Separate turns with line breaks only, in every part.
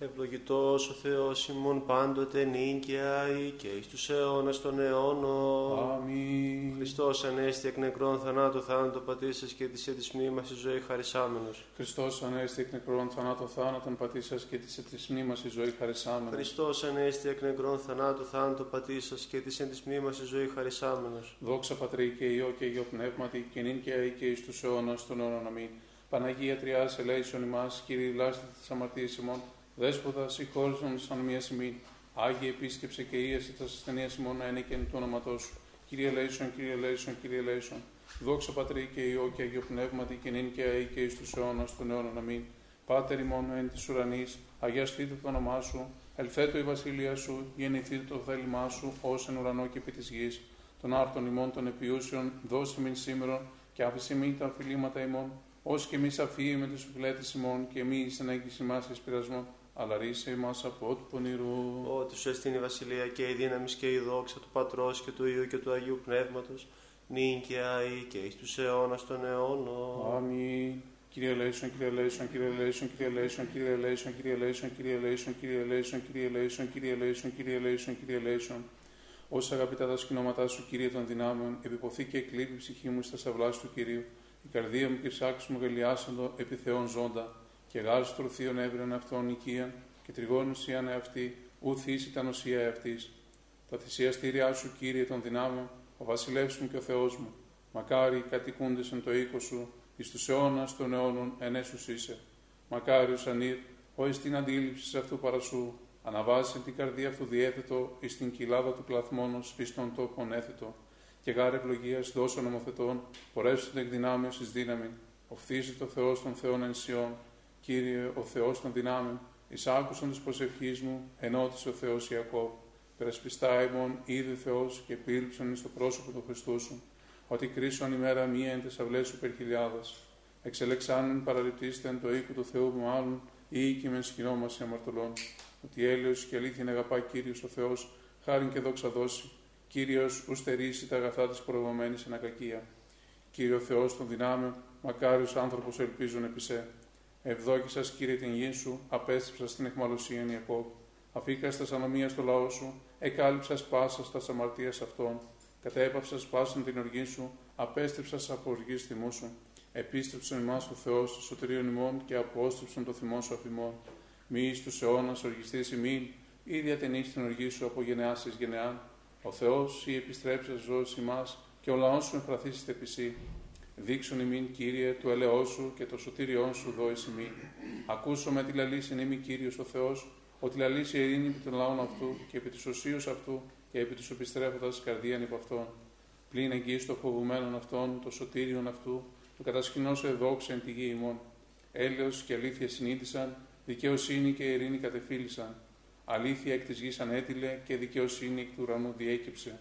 Ευλογητός ο Θεός ημών πάντοτε νίκαια ή και εις τους αιώνας των αιώνων.
Αμήν.
Χριστός ανέστη εκ νεκρών θανάτου θάνατο πατήσας και της της μνήμας η ζωή χαρισάμενος.
Χριστός ανέστη εκ νεκρών θανάτου θάνατον πατήσας και της της μνήμας η ζωή χαρισάμενος.
Χριστός ανέστη εκ νεκρών θανάτου θάνατο πατήσας και της εν της μνήμας η ζωή χαρισάμενος.
Δόξα Πατρί και Υιό και Υιό Πνεύματι και νυν και αεί και εις τους αιώνας των αιώνων. Αμήν. Παναγία Τριάς ελέησον ημάς, Κύριε λάστη της αμαρτίας ημών, Δέσποτα συγχώρησον σαν μία σημεί. Άγιε επίσκεψε και ίαση τα ασθενεία ημών να είναι και εν του όνοματό σου. Κύριε Λέισον, Κύριε Λέισον, Κύριε Λέισον. Δόξα Πατρί και Υιό και Αγίο Πνεύματι και νυν και αεί και εις τους αιώνας των αιώνων. Αμήν. Πάτερ ημών εν της ουρανής, αγιαστείτε το όνομά σου, ελθέτω η βασιλεία σου, γεννηθείτε το θέλημά σου, ως εν ουρανό και επί της γης. Των άρτων ημών των επιούσεων, δώσε μην σήμερον και άφες ημίν τα οφειλήματα ημών, ως και ημείς αφίεμεν τοις οφειλέταις ημών και μη εισενέγκης ημάς εις πειρασμόν, αλλά ρύσαι ημάς από του πονηρού.
Ότι σου εστίν η βασιλεία και η δύναμη και η δόξα του Πατρός και του Υιού και του Αγίου Πνεύματος, νυν και αεί και εις τους αιώνας των αιώνων.
Αμήν. Κύριε ελέησον, Κύριε ελέησον, Κύριε ελέησον, Κύριε ελέησον, Κύριε ελέησον, Κύριε ελέησον, Κύριε ελέησον, Κύριε ελέησον, Κύριε ελέησον, Κύριε ελέησον, Κύριε ελέησον, Κύριε Λέισον. Όσα αγαπητά τα σκηνώματά σου, Κύριε των δυνάμεων, επιποθεί και εκλείπει η ψυχή μου στα σαυλά του Κυρίου. Η καρδία μου και σάξι μου γελιάσαντο επί Θεών ζώντα, και γάζω το θείον έβρεν αυτόν οικίαν, και τριγώνουν ουσίαν εαυτή, ου θύση τα νοσία εαυτής. Τα θυσιαστήριά σου, Κύριε των δυνάμεων, ο βασιλεύς μου και ο Θεός μου. Μακάρι οι κατοικούντες εν το οίκο σου, εις τους αιώνας των αιώνων ενέσους είσαι. Μακάριος ανήρ, ο εις την αντίληψης αυτού παρασού, αναβάσει την καρδία αυτού διέθετο εις την κοιλάδα του πλαθμόνος εις τον τόπον έθετο. Και γάρε ευλογίας δώσω νομοθετών, πορεύσου την εκδυνάμεω εις δύναμη. Οφθίζει το Θεός των Θεών ενσιών, Κύριε ο Θεός των δυνάμεων, εις άκουσαν της προσευχής μου, ενώτησε ο Θεός Ιακώβ. Περασπιστά ημών είδε Θεός και πήλψον εις το πρόσωπο του Χριστού σου, ότι κρίσον ημέρα μία εν τεσσαυλές σου περχιλιάδας. Εξελεξάνεν παραληπτήστε εν το οίκο του Θεού μου άλλων, ή και μεν σκηνόμαση αμαρτωλών. Ότι έλεος και αλήθεια αγαπά Κύριος ο Θεός, χάριν και δόξα δώσει. Κύριος ου στερήσει τα αγαθά της προηγουμένης εν ακακία. Κύριο Θεός των δυνάμεων, μακάριος άνθρωπος ελπίζουν επί σε. Ευδόκησα, κύριε, την γη σου, απέστρεψα στην εχμαλωσία Ιακώβ. Αφήκα στα ανομία στο λαό σου, εκάλυψα πάσα στα αμαρτία αυτών. Κατέπαυσα σπάσαν την οργή σου, απέστρεψα από οργή θυμού σου. Επίστρεψε εμάς ο Θεός, σωτηρίων ημών και απόστρεψαν το θυμό σου αφημών. Μη εις τους αιώνας οργιστή ημίν, ή διατενεί την οργή σου από γενεά ει γενεάν. Ο Θεός ή επιστρέψεις ζώο ημάς, και ο λαός σου εμφραθήσει επισή. Δείξουν ημίν, Κύριε, του ελαιό σου και το σωτήριόν σου δώει ημίν. Ακούσω με τη λαλήση νήμη Κύριος ο Θεός, ότι λαλήσει ειρήνη επί των λαών αυτού και επί της οσίους αυτού και επί της επιστρέφοντας καρδίαν υπ' αυτών. Πλην εγγύης των φοβουμένων αυτών, το σωτήριον αυτού, του κατασκηνώσω δόξα εν τη γη ημών. Έλεος και αλήθεια συνείδησαν, δικαιοσύνη και ειρήνη κατεφύλησαν. Αλήθεια εκ της γης ανέτειλε και δικαιοσύνη εκ του ουρανού διέκυψε.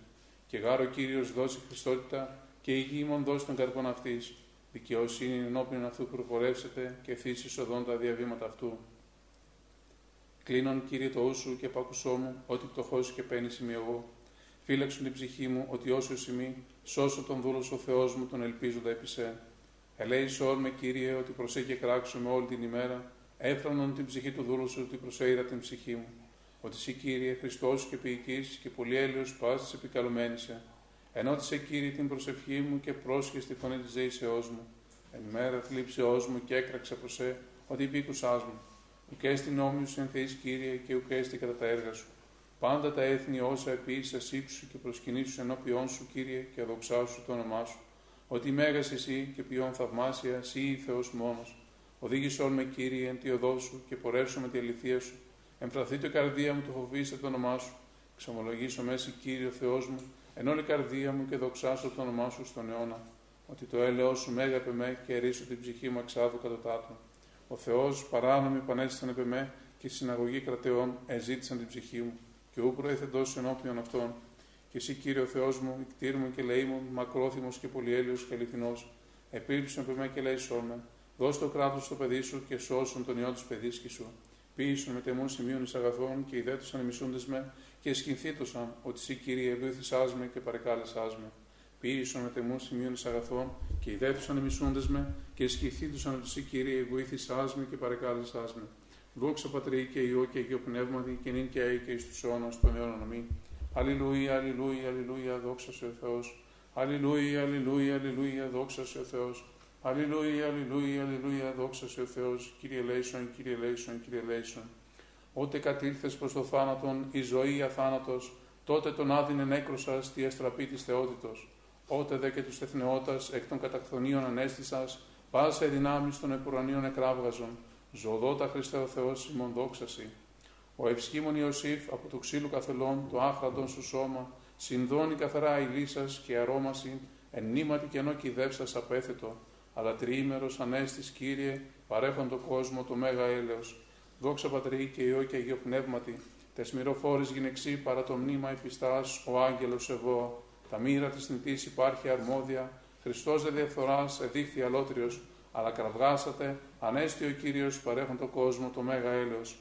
Και γάρο Κύριος δώσει Χριστότητα και η γη ημών δώσει τον καρπόν αυτής. Δικαιοσύνη ενώπιον αυτού προπορεύσετε και θύσεις οδόν τα διαβήματα αυτού. Κλείνον, κύριε το ούσου και πάκουσό μου, ότι πτωχό και παίρνει είμαι εγώ. Φύλαξον την ψυχή μου, ότι όσο σημεί, σώσω τον δούλο ο Θεός μου, τον ελπίζοντα επί σε. Ελέησον με, κύριε, ότι προσέχει κράξουμε όλη την ημέρα, έφρανον την ψυχή του δούλου σου, ότι προσέειρα την ψυχή μου. Ότι εσύ, κύριε, Χριστός και ποιητής και πολύ έλεο πάση επικαλουμένησε. Ενώτησε, κύριε, την προσευχή μου και πρόσχε στη φωνή της ζήσεώς μου. Εν μέρα θλίψεώς μου και έκραξα προς σε, ότι υπήκουσά μου ουκ στην όμοιου εν θεής Κύριε και ουκ κατά τα έργα σου. Πάντα τα έθνη όσα επίσης ύψου και προσκυνήσου ενώπιόν σου Κύριε και αδοξάσου το όνομά σου. Ότι μέγας εσύ και ποιόν θαυμάσια, εσύ ή Θεός μόνος. Οδήγησόν με Κύριε εν τη οδό σου και πορεύσω με τη αληθεία σου. Εμφραθεί το καρδία μου το φοβήστε το όνομά σου. Ξομολογήσω μέση Κύριε Θεός μου, εν όλη καρδία μου και δοξάσω το όνομά σου στον αιώνα. Ότι το έλεό σου μέγαπε με και ρίσω την ψυχή μου εξάδου κατά ο Θεός παράνομοι πανέστησαν επί με και συναγωγή κραταιών εζήτησαν την ψυχή μου, και ου προέθεντό σε ενώπιον αυτών. Και συ, Κύριε ο Θεός μου, οικτίρμων και ελεήμων, μακρόθυμος και πολυέλεος και αληθινός, επίβλεψον επ' εμέ και ελέησόν με. Δος το κράτος σου τω παιδί σου και σώσον τον υιόν της παιδίσκης σου. Ποίησον μετ' εμού σημείον εις αγαθόν και ιδέτωσαν οι μισούντές με και αισχυνθήτωσαν ότι συ, Κύριε, εβοήθησάς μοι και παρεκάλεσάς με ποίησον μετ' εμού σημείον εις αγαθόν και ιδέτουσαν οι μισούντες με και σκηθήτουσαν ότι εσύ Κύριε βοήθησάς με και παρεκάλεσάς με. Δόξα Πατρί και Υιό και Αγίο Πνεύματι και νυν και αεί και εις τους αιώνας των αιώνων αμήν. Αλληλούια, αλληλούια, αλληλούια, δόξα σε ο Θεός. Αλληλούια, αλληλούια, αλληλούια, δόξα σε ο Θεός. Αλληλούια, αλληλούια, αλληλούια, δόξα σε ο Θεός. Κύριε Λέισον, Κύριε Λέισον, Κύριε Λέισον. Ότε κατήλθες προς το θάνατον, η ζωή αθάνατος, τότε τον άδεινε νέκρωσας τη αστραπή της θεότητος. Ότε δε και τους τεθνεώτας εκ των καταχθονίων ανέστησας, πάσα δυνάμεις των επουρανίων εκράβγαζον. Ζωδότα Χριστέ ο Θεός ημών δόξαση. Ο ευσχήμων Ιωσήφ από του ξύλου καθελών, το άχραντον σου σώμα, συνδώνει καθαρά ηλίσας και αρώμαση, εν νήματι κενό κυδεύσας απέθετο, αλλά τριήμερος ανέστης Κύριε, παρέχον το κόσμο το μέγα έλεος. Δόξα Πατρί και Υιό και Αγίο Πνεύματι, τεσμυροφόρης γυναιξή παρά το μνήμα επιστάς, ο άγγελος εγώ, τα μοίρα της νητής υπάρχει αρμόδια, Χριστός δε διαφθοράς, εδείχθη αλότριος, αλλά κραυγάσατε, ανέστη ο Κύριος παρέχον το κόσμο το μέγα έλεος.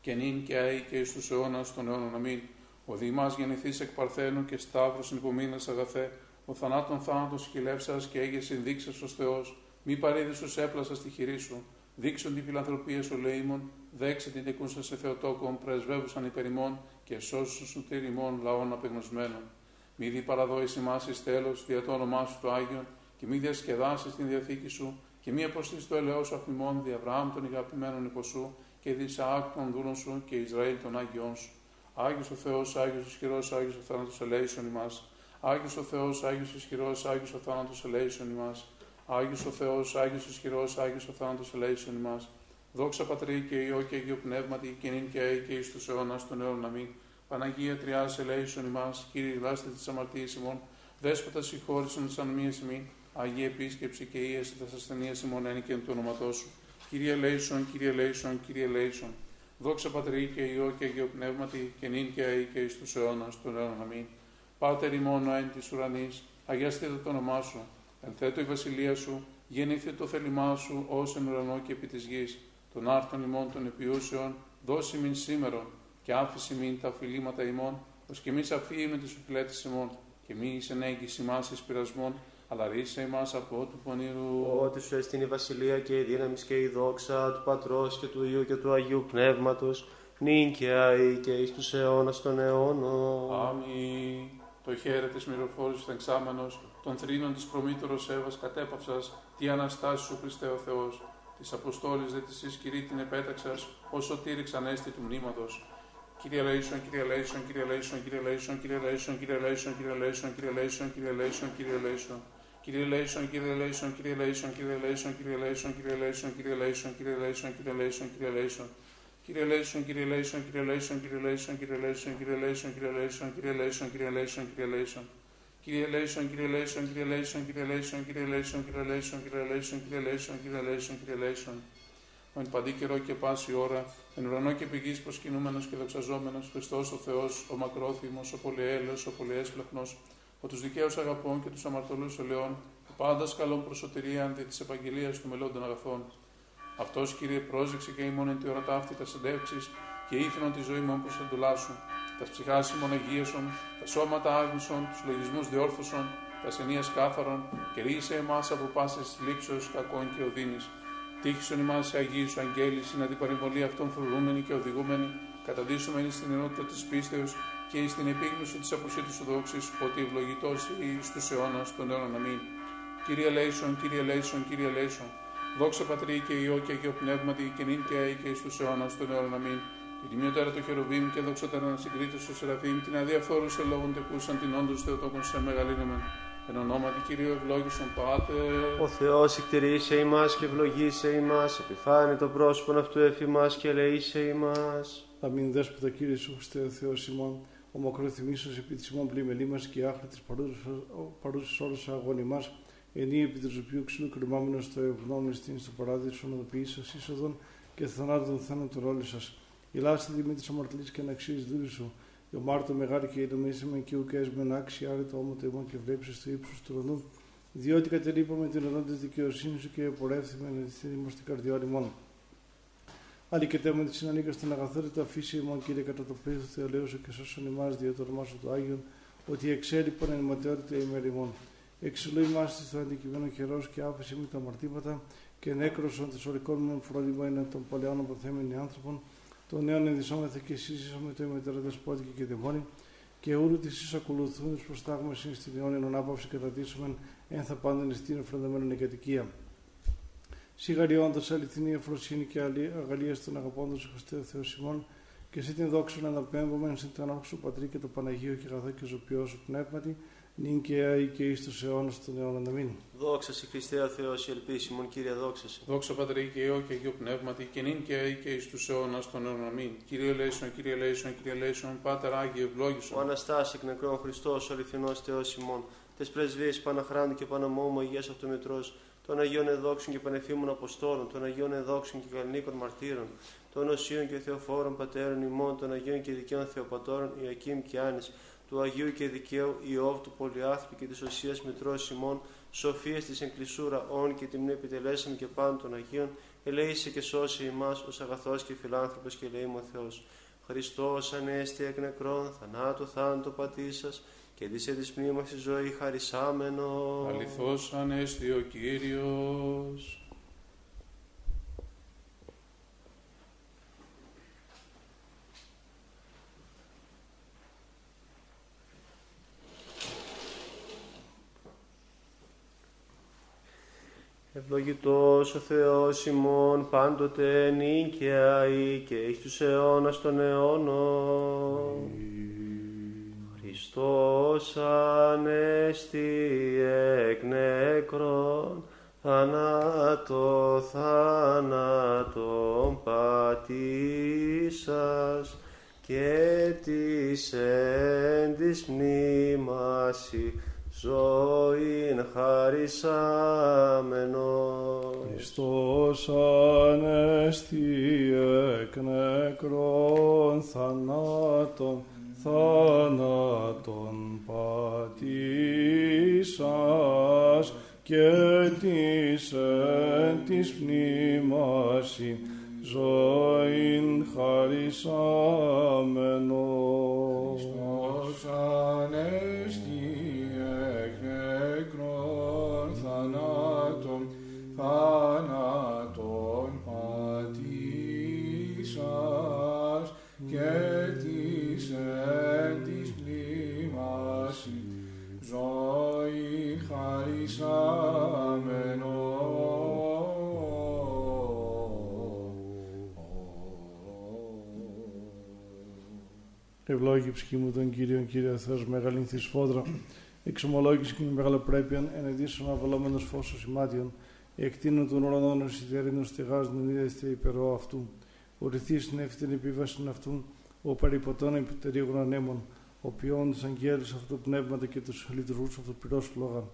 Και νυν και αεί και εις τους αιώνας των αιώνων αμήν. Ο Δημάς γεννηθείς εκ Παρθένου και Σταύρος υπομείνας αγαθέ, ο θανάτων θάνατος σκυλεύσας και έγε συνδείξας ως Θεός, μη παρήδησος έπλασας στη χειρή σου, δείξον την φιλανθρωπία σου λεήμων, δέξε την τεκούσα σε Θεοτόκον, πρεσβεύουσαν υπερημών και σώσου σου τυριμών λαών απεγνωσμένων. Μη δι παραδόηση ημάς εις τέλος, δια το όνομά σου το Άγιον, και μη διασκεδάσεις την διαθήκη σου, και μη αποστήσει το ελαιό σου αφημών δι' Αβραάμ των ηγαπημένων υποσού, και δι' Ισαάκ των δούλων σου, και Ισραήλ των Άγιών σου. Άγιος ο Θεός, Άγιος ισχυρός, Άγιος ο θάνατος ελέησον ημάς. Άγιος ο Θεός, Άγιος ισχυρός, Άγιος ο θάνατος ελέησον ημάς. Άγιος ο Θεός, Άγιος ισχυρός, Άγιος ο θάνατος ελέησον ημάς. Δόξα Πατρί και Υιό και Αγίο Πνεύματι, και νυν και αεί και εις τους αιώνας των αιώνων αμήν. Παναγία Τριάς ελέησον ημάς, Κύριε δάστε της αμαρτίας ημών, Δέσποτα συγχώρησον τις ανομίες ημών, Αγία Επίσκεψη και ίεση τα ασθενεία ημών ένικεν του όνοματός σου. Κύριε Λέισον, Κύριε Λέισον, Κύριε Λέισον. Δόξα Πατρί και Υιό και Αγίο Πνεύματι, και νυν και αεί και εις τους αιώνας των αιώνων αμήν. Πάτερ ημών ο εν της ουρανής, αγιαστείτε το όνομά σου, ενθέτω η βασιλεία σου, γεννήθηκε το θέλημά σου ως εν ουρανό και επί της γης, των άρτων ημών των επιούσεων, δώσει μην σήμερον, και άφηση μην τα οφειλήματα ημών, ως και μη αφήνει με τις οφειλέτες ημών, και μη εις ενέγγιση μας εις πειρασμών, αλλά ρίσε εμάς από του πονηρού.
Ότι σου έστεινε η βασιλεία και η δύναμης και η δόξα του Πατρός και του Υιού και του Αγίου Πνεύματος, νυν και αεί και εις τους αιώνας των αιώνων.
Αμήν. Το χέρι της μυροφόρης θεξάμενος, των θρήνων της προμήτωρος Εύας κατέπαυσας, τι Αναστάση σου Χριστέ ο Θεός, της Αποστόλης δε της εις κηρύ την επέταξας, όσο τήρηξ ανέστη του μνήματος. Κύριε Λέισον, Κύριε Λέισον, Κύριε Λέισον, Κύριε Λέισον, Κύριε Λέισον, Κύριε Λέισον, Κύριε Λέισον, Κύριε Λέισον, Κύριε Λέισον, Κύριε Λέισον. Κύριε Λέισον, Κύριε Λέισον, Κύριε Λέισον, Κύριε Λέισον, Κύριε Λέισον, Κύριε Λέισον, Κύριε Λέισον, Κύριε Λέισον, Κύριε Λέισον, Κύριε Λέισον. Κύριε Λέισον, Κύριε Λέισον, Κύριε Λέισον, Κύριε Λέισον, Κύριε Λέισον, Κύριε Λέισον, Κύριε Λέισον, Κύριε Λέισον, Κύριε Λέισον, Κύριε Λέισον. Κύριε ελέησον, Κύριε ελέησον, Κύριε ελέησον, Κύριε ελέησον, Κύριε ελέησον, Κύριε ελέησον, Κύριε ελέησον, Κύριε ελέησον, Κύριε ελέησον, Κύριε ελέησον. Ο εν παντί καιρώ και πάση ώρα, εν ουρανώ και επί γης προσκυνούμενος και δοξαζόμενος, Χριστός ο Θεός, ο μακρόθυμος, ο πολυέλεος, ο πολυεύσπλαχνος, ο τους δικαίους αγαπών και τους αμαρτωλούς ελεών, ο πάντας καλών προς σωτηρίαν διά της επαγγελίας των μελλόντων αγαθών. Αυτός, Κύριε, πρόσεξε και ήμουν εν τη ώρα ταύτη τας εντεύξεις και ίθυνον την ζωήν ημών προς τας εντολάς σου τα ψυχά σήμων τα σώματα άγνησον, τους λογισμούς διόρθωσον, τα σενεία κάθαρον, και ρίγησε εμάς από πάσε λήψεως κακών και οδύνης. Τύχησον ημάς σε Αγίου Αγγέλη, την αντιπαρεμβολή αυτών φρουρούμενοι και οδηγούμενοι, καταδίσσομενοι στην ενότητα της πίστεως και στην επίγνωση της αποσύτους του δόξη, ότι ευλογητός ή στου αιώνας των αιώνων αμήν. Κύριε Λέισον, κύριε Λέισον, κύριε Λέισον, δόξα πατρί και ιό και αγιο πνεύματι και νύν και αίκαι στου αιώνας των αιώνων αμήν. Την τιμιότερα το χεροβίμ και δοξότερα να συγκρίτως στο Σεραφείμ, την αδιαφόρου σε λόγων τεκούσαν την όντως Θεοτόκον σε μεγαλύνομεν. Εν ονόματι Κυρίου ευλόγησον Πάτερ.
Ο Θεός εκτηρήσε ημάς και ευλογήσε ημάς, επιφάνει το πρόσωπον αυτού εφημάς και ελεήσε ημάς.
Αμήν δέσποτα Κύριε Σου Χριστέ ο Θεός ημών, ο μακροθυμίσος επί της ημών πλημελή μας και άχρη της παρούσας όρος αγών ημάς, ενή επί του οποίου ξύλου κρεμάμενος στο ευγνώμη στην στο παράδεισο οδοποιήσας είσοδον και θανάτων θάνατον όλοι σας. Ηλάστε τιμή της αμαρτλής και αναξίας δούλη σου, η ομάρτο μεγάλη και ειδομήσαμε και ουκές με άξι άρη το όμο ημών και βλέψει στο ύψος του ουρανού, διότι κατερρύπαμε την οδόν τη δικαιοσύνη σου και πορεύθυμε να τη στην καρδιόλη μόνο. Άλλη και τέμα της συνανίκας στην αγαθότητα φύση ημών, κύριε, κατά το πλήθος Θεολέου και σώσον ημά δια το όνομά σου του Άγιον, ότι εξέλιπον εν ματαιότητα ημερημών. Εξηλού ημάς στο αντικειμένο χερό και άφηση με τα αμαρτήματα και νέκρωσον της ορικών μου φροντιμών των παλαιών αποθέμενοι άνθρωπον, των νέων ενδυσόμεθα και εσείς με το ημετέρα δεσπότικη και δαιμόνι, και ούρου τη εις ακολουθούν εις προστάγουμε στην αιώνιον ανάπαυση κατατήσουμε εν θα πάντων εις την εφροντεμένων εγκατοικία. Σιγαριώντας αληθινή εφροσύνη και αγαλία στον αγαπώντος Χριστέ Θεό Σιμών, και εσύ την δόξα να αναπέμπουμε σε την ανόχου Πατρί και το Παναγίο και καθό και ζωπιό σου πνεύματι, νυν και αή και εις τους αιώνας των αιώνων. Αμήν.
Δόξα σε Χριστέ ο Θεός, η ελπίσιμον Κύριε δόξα σε.
Δόξα Πατρί και Υιό και Αγίο Πνεύματι, και νυν και αή και εις τους αιώνας των αιώνων. Αμήν. Κύριε Λέησον, Κύριε Λέησον, Κύριε Λέησον, Πάτερ Άγιο, ευλόγησον.
Ο Αναστάς εκ νεκρών Χριστός, ο αληθινός Θεός ημών, τες πρεσβείες Παναχράντου και Παναμόμου Αγίας Αυτομητρός, των Αγίων Εδόξων και Πανεφήμων Αποστόλων, των Αγίων Εδόξων και Καλνίκων Μαρτύρων, των Οσίων και Θεοφόρων Πατέρων ημών, των Αγίων και Δικαίων Θεοπατώρων Ιακήμ και Άνης, του Αγίου και Δικαίου Ιώβ του Πολυάθρου και της Οσίας Μητρός ημών, σοφίας της Εγκλησούρα όν και τιμνή επιτελέσαμε και πάνω των Αγίων, ελέησε και σώσε ημάς ως αγαθός και φιλάνθρωπος και ελεήμων Θεός. Χριστός ανέστη εκ νεκρών, θανάτου θάνατο πατήσας, και της της πνεύμα στη ζωή χαρισάμενο.
Αληθώς ανέστη ο Κύριος.
Ευλογητός ο Θεός ημών πάντοτε νίκαια ή και εις τους αιώνας των αιώνων. Χριστός ανέστη εκ νεκρών, θανάτω θάνατον πατήσας και της εν της μνήμαση ζωήν χαρισάμενος.
Χριστός ανέστη εκ νεκρών θανάτων, θάνατον πατήσας και της εν της πνήμαση ζωήν
χαρισάμενος.
Ευλόγη ψυχή μου τον Κύριον, Κύριε Θεός, μεγαλήν σφόδρα, εξομολόγηση και με μεγάλο πρέπειαν, ενεδίσσον αβαλόμενος φως σημάτιον, εκτείνουν των ουρανών εσυτερίνων στεγάζουν είδε στε υπερό αυτού. Ορυθείς νεύτη την επίβαση αυτού, ο παρυποτών επιτερίγων ανέμων, ο ποιόν τους αγγέλους αυτού πνεύματα και τους λειτουργούς αυτού πυρός φλόγα.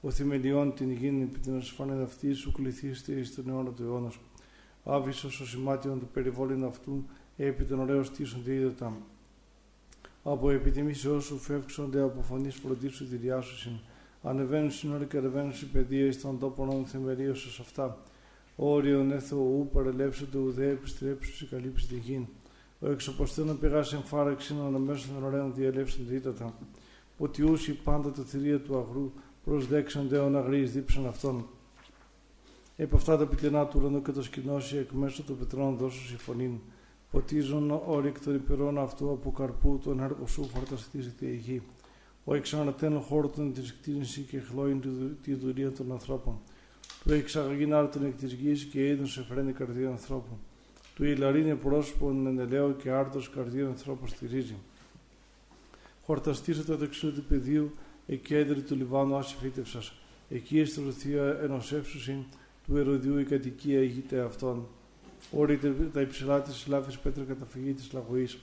Ο θημελιών την γη επί την ασφάνεια αυτής σου κληθήστε εις τον αιώνα του αιώνας. Άβυσος ο σημάτιον του περιβόλην αυτού, επί των ωραίων στήσονται είδωτα. Από επιτιμήσεώ σου φεύξονται από φωνής φροντίσου διριάσουσιν. Ανεβαίνουν σύνορα και ανεβαίνουν σε παιδεία εις των τόπων όν θεμερίωσος αυτά. Όριον έθω ου παρελεύσονται ουδέ επιστρέψου σε καλύψη τη γη. Ο εξοποστένων πηγάς εν φάραξιν αναμέσω των ωραίων διελεύσεων δίτατα. Ποτιούσι πάντα τα θηρία του αγρού προσδέξονται όν αγρείς δίψαν αυτών. Επ' αυτά τα πιτλινά του ουρανού και το σκηνώσει εκ μέσω των πετρών δώσου συμφωνήν. Ποτίζουν όλοι εκ των υπηρών αυτού από καρπού τον έργο σου φορταστίζεται η γη. Ο εξανατένων χόρτων της κτίνηση και χλώην τη δουλεία των ανθρώπων. Του εξαγαγήν άρτων εκ της γης και είδων σε φρένη καρδία ανθρώπων. Του ηλαρίνε πρόσωπον εν ελαίο και άρτος καρδία ανθρώπων στηρίζει. Χορταστήσε το δεξιό του πεδίου, εκέντρη του Λιβάνου άση φύτευσας. Εκεί εστρωθία ενωσεύσουσιν του ερωδιού η κατοικία ηγείται αυτών. Όρειτε τα υψηλά της λάφης πέτρα καταφυγή της λαγωής.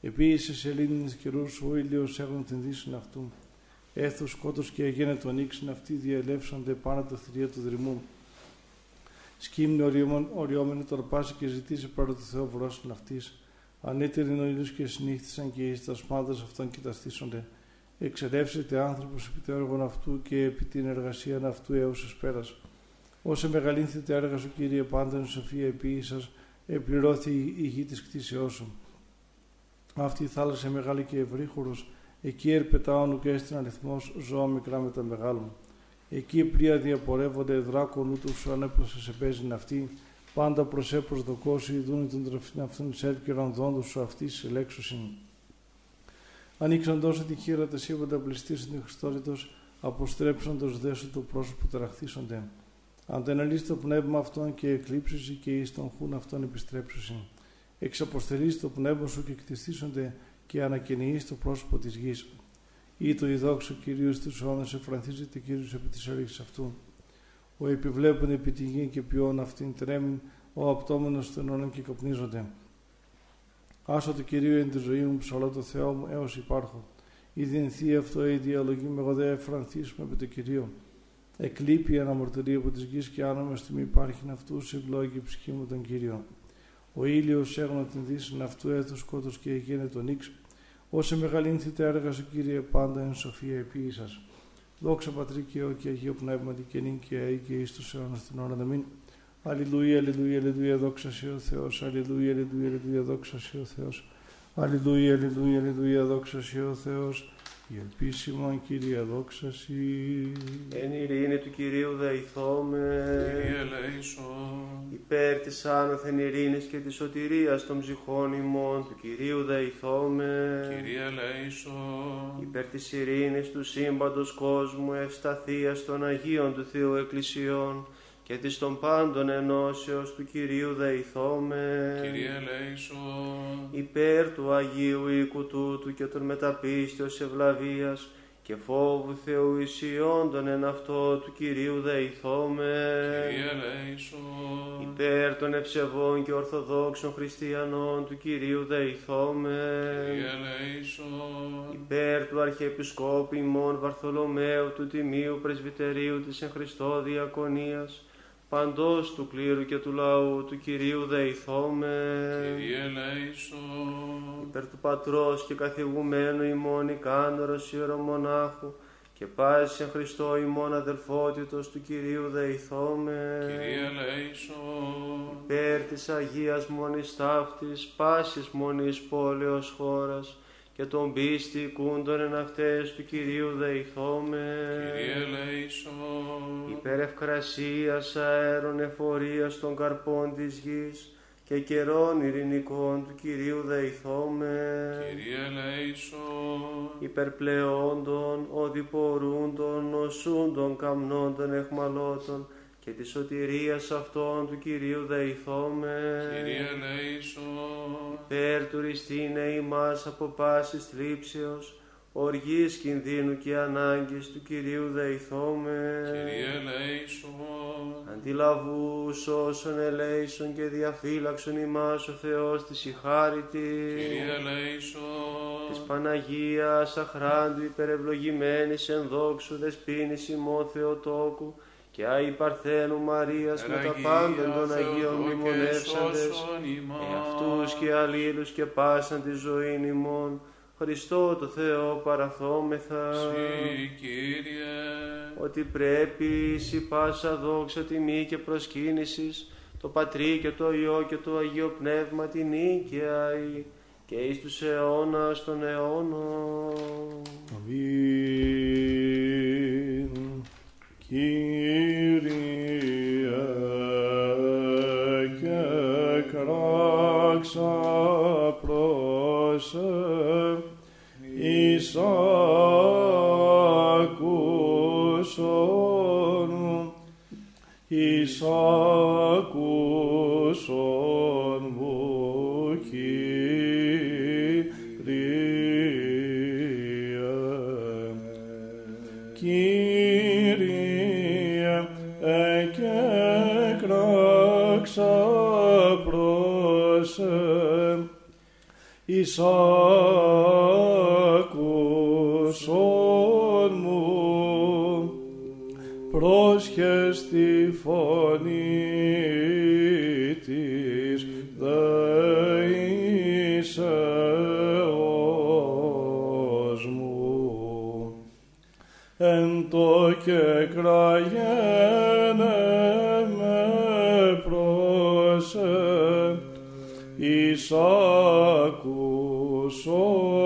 Επίση σε Ελλήνινε καιρούς ο ήλιος έχουν την δύση αυτού. Έθους σκότο και αγένε τον ίξιν αυτοί διελεύσονται πάνω τα θηρία του δρυμού. Σκύμνη οριόμενη τορπάσει και ζητήσει παρά το Θεό βρόσιν αυτής. Ανέτεροι ο ήλιος και συνήθισαν και ει τα σπάντα αυτών κοιταστήσονται. Εξερεύσετε άνθρωπος επί το έργο αυτού και επί την εργασία αυτού έως πέρας. Όσε μεγαλύνθητε έργα σου, Κύριε, πάντα σοφία επί σας, επληρώθη η γη της κτήσεώς σου. Αυτή η θάλασσα μεγάλη και ευρύχωρος, εκεί ερπετά όνου και έστειν αριθμός ζώα μικρά με τα μεγάλων. Εκεί πλοία διαπορεύονται δράκων ούτω σου ανέπλασε σε παίζει αυτή, πάντα προσέ προσδοκώσει, ειδούν τον τροφήν αυτόν σέρκυραν δόντους σου αυτής σε λέξουσιν. Ανοίξαν τόσο τη χείρα τα σύμπαντα πληστήσουν την Χριστόρητο, αποστρέψαν το δέσου του πρόσωπου τεραχθήσονται. Αν δεν αλύσει το πνεύμα αυτόν και εκλείψουσι και εις τον χούν αυτόν επιστρέψουσι. Εξαποστελεί το πνεύμα σου και κτιστήσονται και ανακαινεί το πρόσωπο της γης. Ή το ειδόξο κυρίω του αιώνα εφρανθίζεται κύριος επί της έργη αυτού. Ο επιβλέπουν επί τη γη και ποιόν αυτήν τρέμην, ο απτόμενος στενών και κοπνίζονται. Άσο το κυρίω εν τη ζωή μου, ψαλώ το Θεό μου, έως υπάρχω. Η δυνθή αυτό η διαλογή με εγώ δεν εφρανθίσουμε επί το κυρίω. Εκλείπει η αναμορτερία από τη γης και άνομα στιγμή υπάρχει αυτού, ευλόγη η ψυχή μου τον κύριο. Ο ήλιος έγνω την δύση αυτού έθους σκότω και έγινε τον ύξ. Όσε μεγαλύνθητε έργα σου, κύριε, πάντα εν σοφία επί σα. Δόξα Πατρί και ο και Αγίο Πνεύματι και νυν και αή και εις τους αιώνας την ώρα να μην. Αλληλούια, αλληλούια, αλληλούια, δόξα σε ο Θεός. Αλληλούια, αλληλούια, αλληλούια, δόξα σε ο Θεός. Αλληλούια, αλληλούια, αλληλούια, δόξα σε ο Θεός. Η ελπίσιμον Κύριε δόξα Σοι.
Εν ειρήνη του Κυρίου δεηθώμε.
Κύριε ελέησον.
Υπέρ της άνωθεν ειρήνης και της σωτηρίας των ψυχών ημών του Κυρίου δεηθώμε.
Κύριε ελέησον.
Υπέρ της ειρήνης του σύμπαντος κόσμου ευσταθίας των Αγίων του Θεού Εκκλησιών και της των πάντων ενώσεως του Κυρίου δεηθώμε.
Κύριε ελέησον.
Υπέρ του Αγίου οίκου τούτου και των μεταπίστεως ευλαβίας και φόβου Θεού ισιόντων εν αυτό του Κυρίου δεηθώμε.
Κύριε ελέησον.
Υπέρ των ευσεβών και ορθοδόξων χριστιανών του Κυρίου δεηθώμε.
Κύριε ελέησον.
Υπέρ του Αρχιεπισκόπου ημών Βαρθολομαίου του Τιμίου Πρεσβυτερίου της εν Χριστώ Διακονίας, παντός του κλήρου και του λαού του Κυρίου δεηθώμε.
Κύριε ελέησον.
Υπέρ του Πατρός και καθηγουμένου ημών ικάνωρος ιερομονάχου και πάση εν Χριστώ ημών αδελφότητος του Κυρίου δεηθώμε.
Κύριε ελέησον.
Υπέρ της Αγίας Μονής Ταύτης, πάσης Μονής πόλεως χώρας και των πίστη κούντων εν αυτές του Κυρίου δεηθώμε.
Κύριε ελέησον.
Υπέρ ευκρασίας αέρων εφορίας των καρπών της γης και καιρών ειρηνικών του Κυρίου δεηθώμε.
Κύριε ελέησον.
Υπερπλεόντων, οδηπορούντων, νοσούντων, καμνών των εχμαλώτων και της σωτηρίας αυτών του Κυρίου δεηθώμε.
Κύριε ελέησον.
Υπέρ του ριστήνε ημάς από πάσης θλίψεως, οργής κινδύνου και ανάγκης του Κυρίου δεηθώμε.
Κύριε ελέησον.
Αντιλαβούς όσων ελέησον και διαφύλαξον ημάς ο Θεός της ηχάρητη.
Κύριε ελέησον.
Της Παναγίας αχράντου υπερευλογημένης εν δόξου δεσπίνης ημών Θεοτόκου και Άι Παρθένου Μαρίας με τα πάντων των Αγίων μνημονεύσαντες εαυτούς και αλλήλους και πάσαν τη ζωή ημών Χριστό το Θεό παραθόμεθα
Συ, Κύριε.
ότι πρέπει σι πάσα δόξα τιμή και προσκύνησης το Πατρί και το Υιό και το Αγίο Πνεύμα την νίκαια και εις τους αιώνας των αιώνων.
Αμήν. Κύριε και κράξα προσε εις ακούσον εις ακούσον εις ακούσον μου, πρόσχες της φωνή της δεήσεως μου. Εν το και κραγένε με προσε εις ακούσον μου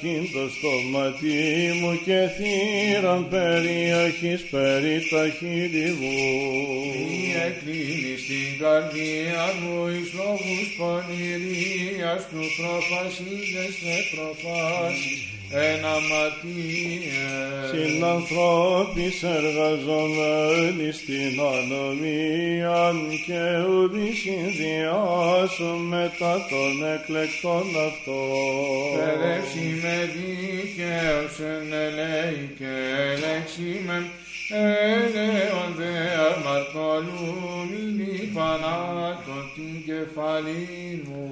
φυλακήν το στόματι μου και θύραν περιοχής περί τα χείλη μου.
Μη εκκλίνεις την καρδία μου εις λόγους πονηρίας του προφασίζες με προφάσεις εν αματίες.
Συνανθρώπης εργαζομένοι στην ανομία και ουδή συνδυάσουν μετά των εκλεκτών αυτών.
Παιδεύσει με δίκαιος εν ελέη και ελέξη με έλεον δε αμαρτωλούν ηλί πανάτων την κεφαλή μου.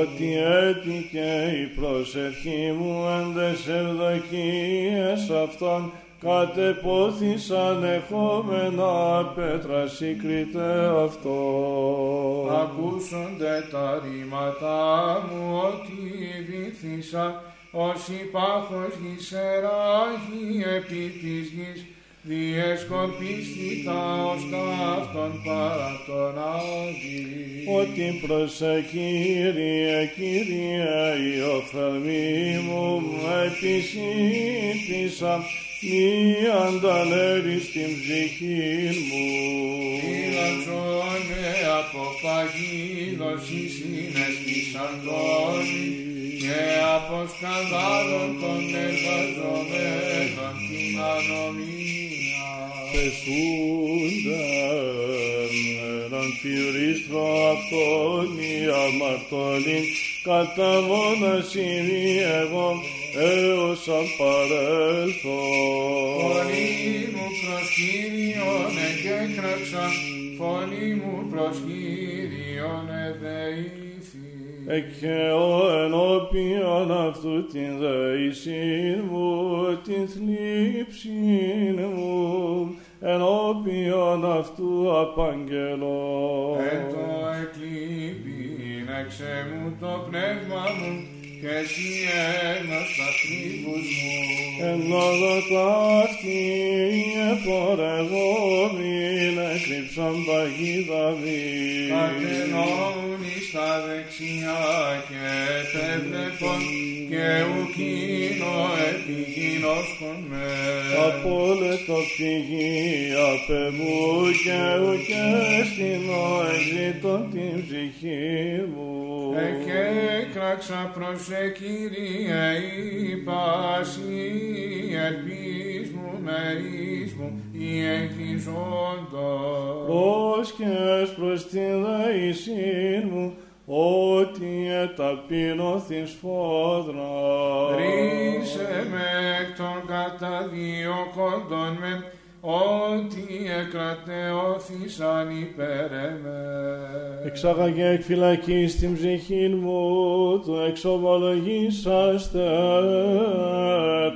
ότι έτυχε η προσευχή μου εν τες ευδοκίες αυτών κατεπόθησαν εχόμενα πέτρα σύγκριτε αυτό.
Ακούσονται τα ρήματά μου ότι βήθησα ως υπάρχος γης εράχη επί της γης διεσκοπίστη τα ως τα αυτόν παρά τον Άδη.
Ότι προσε Κύριε, Κύριε, η οφθαλμή μου επισήτησα μη ανταλέρει στην ψυχή μου.
Φύλαξονε από παγίδωση συνέστησαν τόνοι και από σκανδάλων των εργαζομένων την ανομία.
Πεσούνται έναν πυρίστρο αυτόν η αμαρτωλή κατά μονασίμη εγώ έως αν παρέλθω.
Φωνή μου προς Κύριον εκέκραξα, φωνή μου προς Κύριον εδεήθη.
Εκαιώ ενώπιον αυτού την δεησήν μου, την θλίψην μου, ενώπιον αυτού απαγγελώ.
Εν το εκλείπειν εξ μου το πνεύμα μου και εσύ έγνωστα τρίβους μου.
Εν όδο ταύτη επορευόμην, έκρυψαν παγίδα μη.
Κατενών εις τα δεξιά και επέβλεπον και ουκίνο επιγίνωσκον με.
Απόλετο πηγή απ' εμού και ουκέ στην εξήτων την ψυχή μου.
Εκέκραξα προς σε Κύριε η πάση ελπίς μου μερίς μου η εγχυζόντος.
Πρόσχες προς την δεησήν μου, ότι εταπείνωθη σφόδρα.
Ρίσε με εκ των καταδιωκόντων με, ότι εκρατεώθησαν υπέρ εμέ.
Εξάγαγε εκ φυλακής την ψυχή μου, το εξομολογήσαστε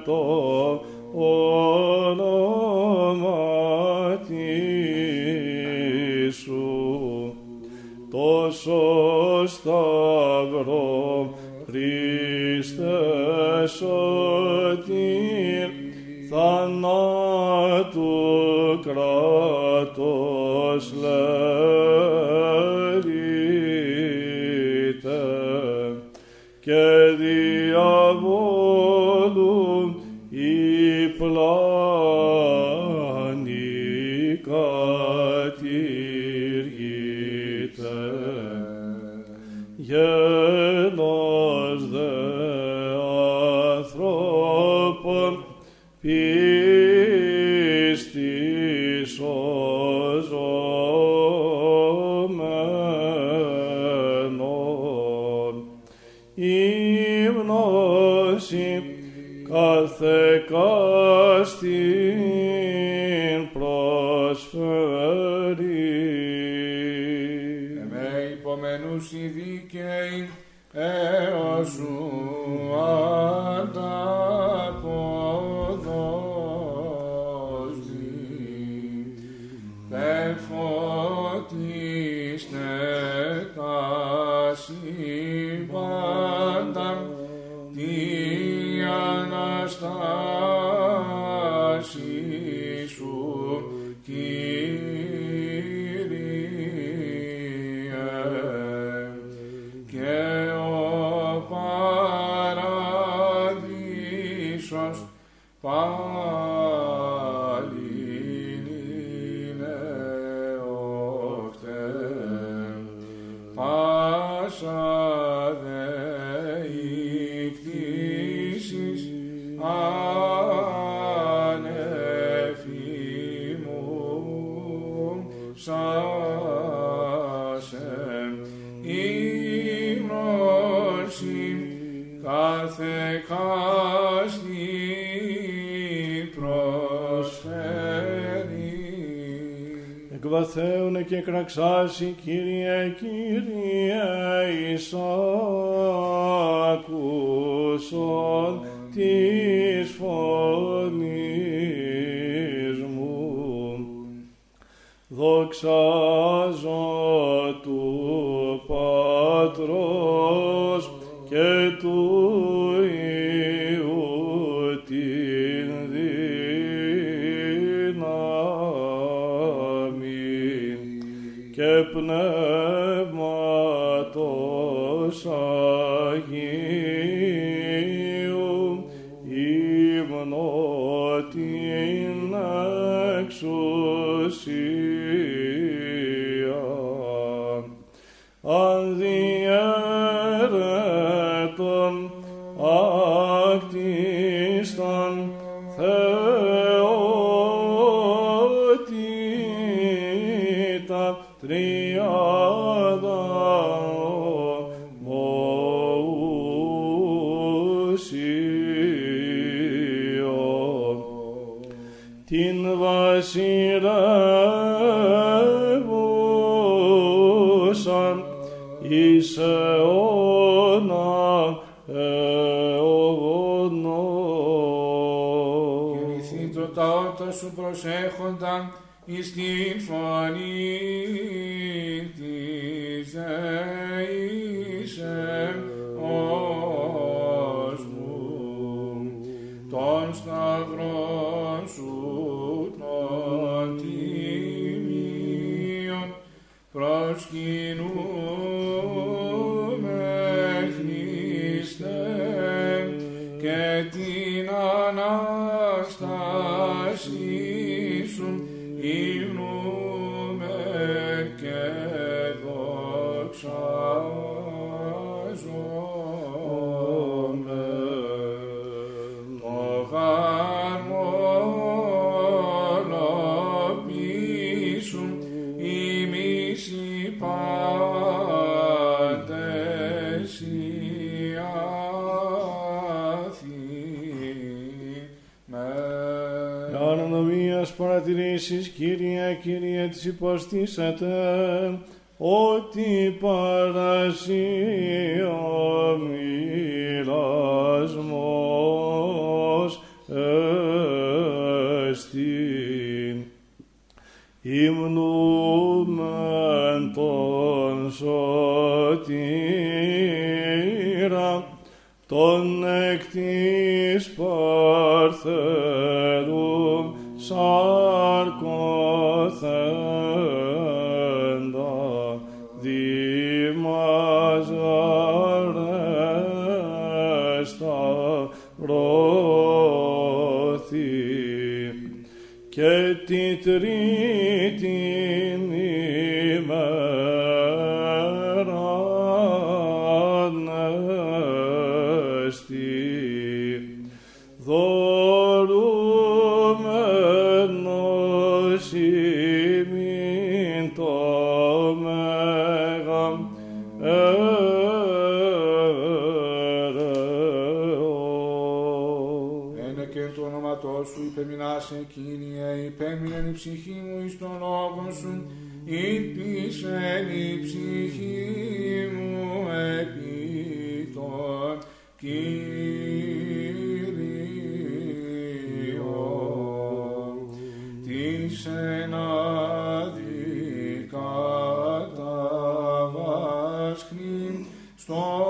το όνομα σου. Τόσο σταυρό Χριστέ σωτήρ θανάτου κράτος
πάντα τι αναστάζει. Σον και
κυρια Κύριε, Κύριε εισάκουσον της φωνής μου. Δοξάζω
Κηρυθήτω το ότα σου προσέχοντα εις την φωνή της.
Ε, Εσείς Κύριε, Κύριε της υποστήσατε, ότι
παρασύωμη. Κύριε, υπέμεινε η ψυχή μου εις τον λόγο σου, ήλπισεν η ψυχή μου επί των Κύριων. Της εναδικαταβάσκνην στος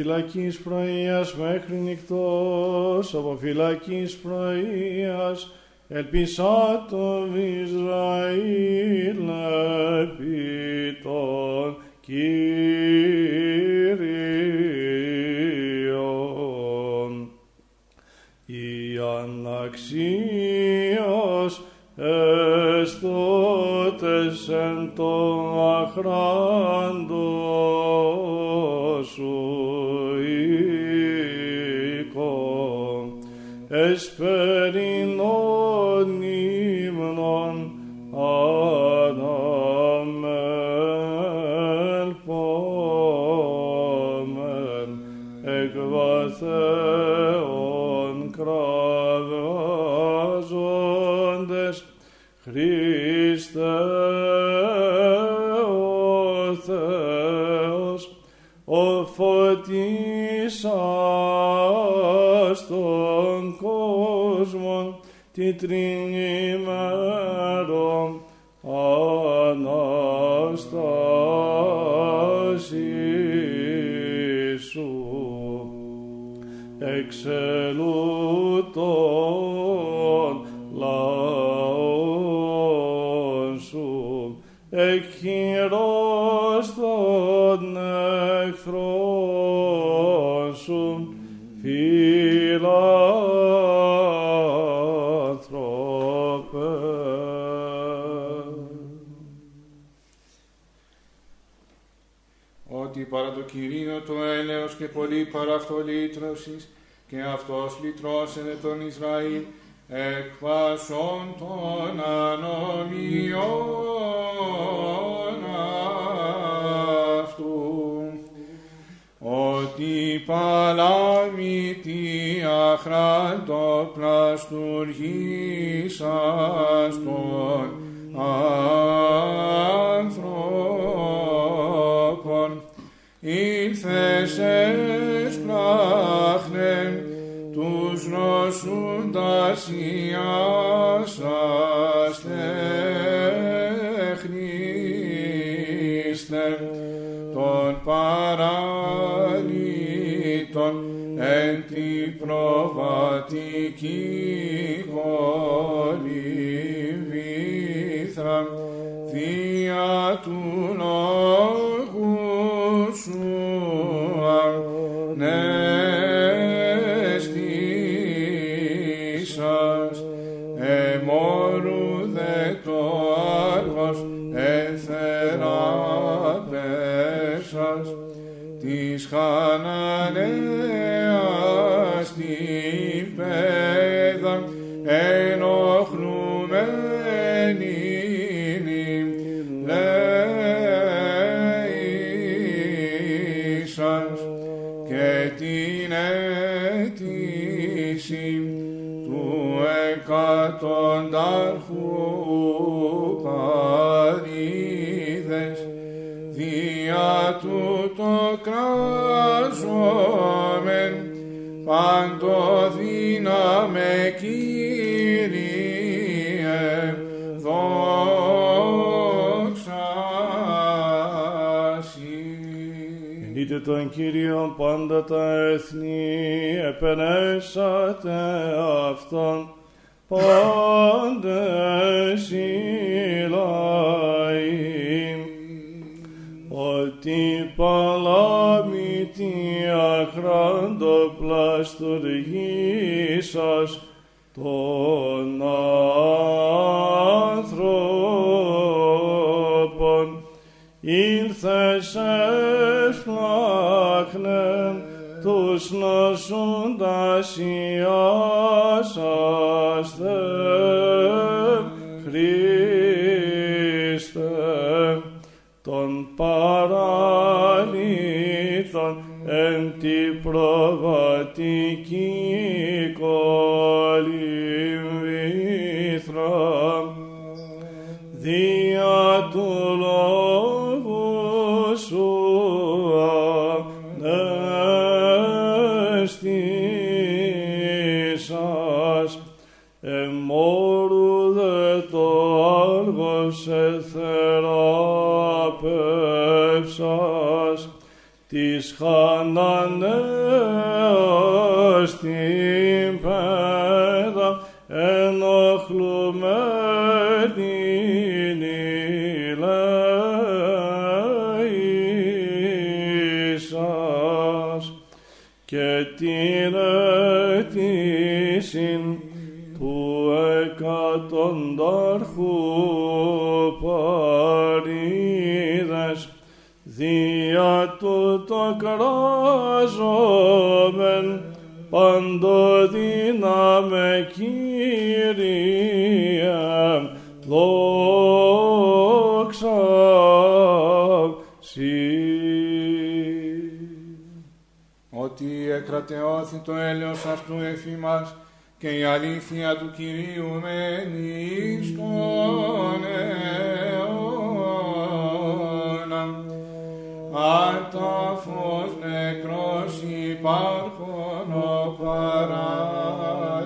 φυλακής πρωίας μέχρι νυχτός, από φυλακής πρωίας, ελπίσα το Ισραήλ επί των Κύριων. Η αναξίως εστώτες εν το αχράντο εσπερινών κόσμων, τη τρινημέρον Αναστάσι σου εξελού των λαών σου, εκχειρός
Κυρίο το έλεος και πολύ παρά αυτό λύτρωσης, και αυτός λυτρώσενε τον Ισραήλ εκβάσων των ανομιών αυτού. Ότι παλάμητη αχράντο πλαστουργήσας των ανθρώπων ήλθες εσπράχνεν τους νοσούντας ιάσας τέχνηστε. Των παραλύτων εν τη προβατική κολυμβήθρα θεία του λόγου της Χαναναίας την πέδα ενοχλουμένη λέησας και την αίτηση του εκατοντάρχου παντοδύναμε Κύριε δόξα Συ.
Ενείτε Κύριε των Κύριων πάντα τα έθνη επενέσατε αυτόν πάντες οι λαοί ότι παλάμητη αχράντοπλαστουργήσας των άνθρωπων. Ήλθες εσπλάχνεν τους νοσούντας ιάσαστε προβατική κολυμβήθρα δια του λόγου σου ανέστησας. Εμόρου δε το άλγος εθεράπευσας της χανανέως την πέδα ενοχλουμένη σας και την αιτήσιν του εκατοντάρχου τούτο κράζομεν παντοδύναμε Κύριε δόξα Συ.
ότι εκρατεώθη το έλεος αυτού εφήμας και η αλήθεια του Κυρίου μένει στον Ατάφος νεκρός υπάρχον ο παραλυτός,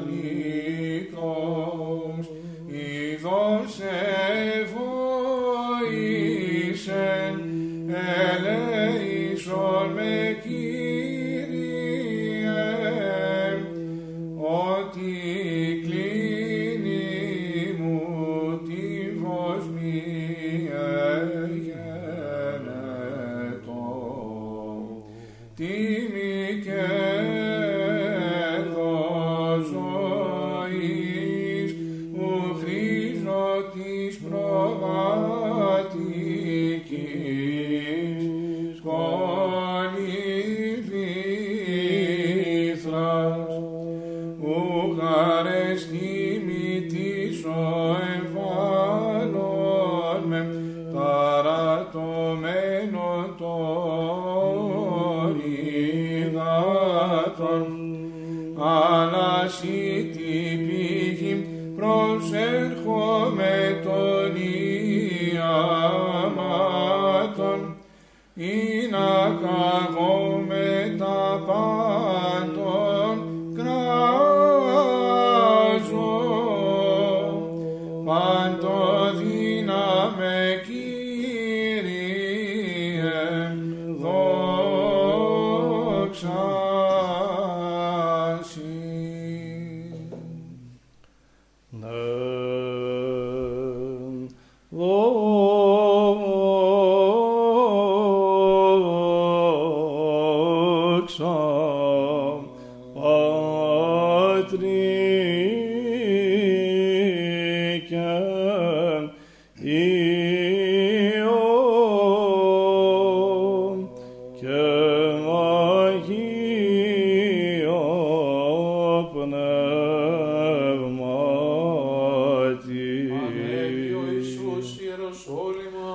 Ιεροσόλυμα,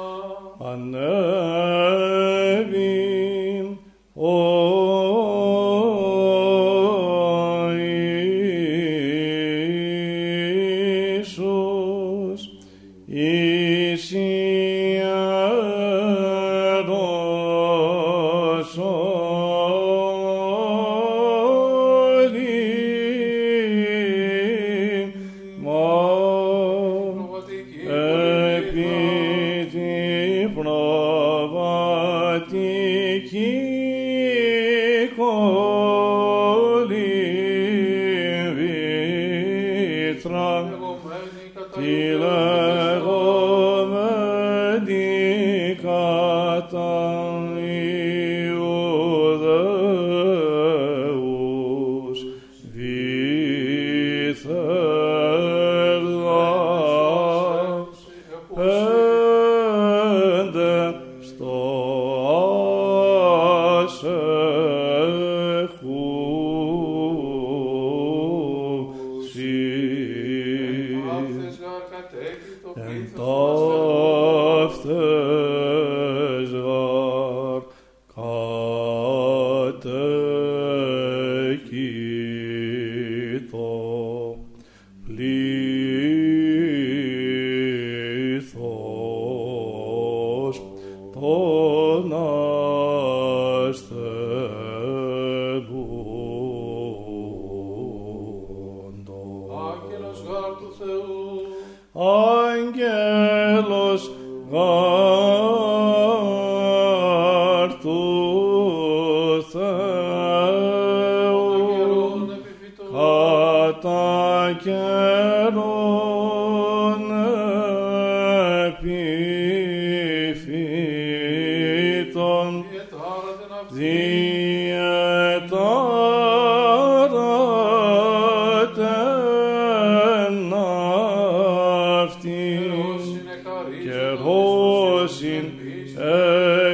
Ανέβη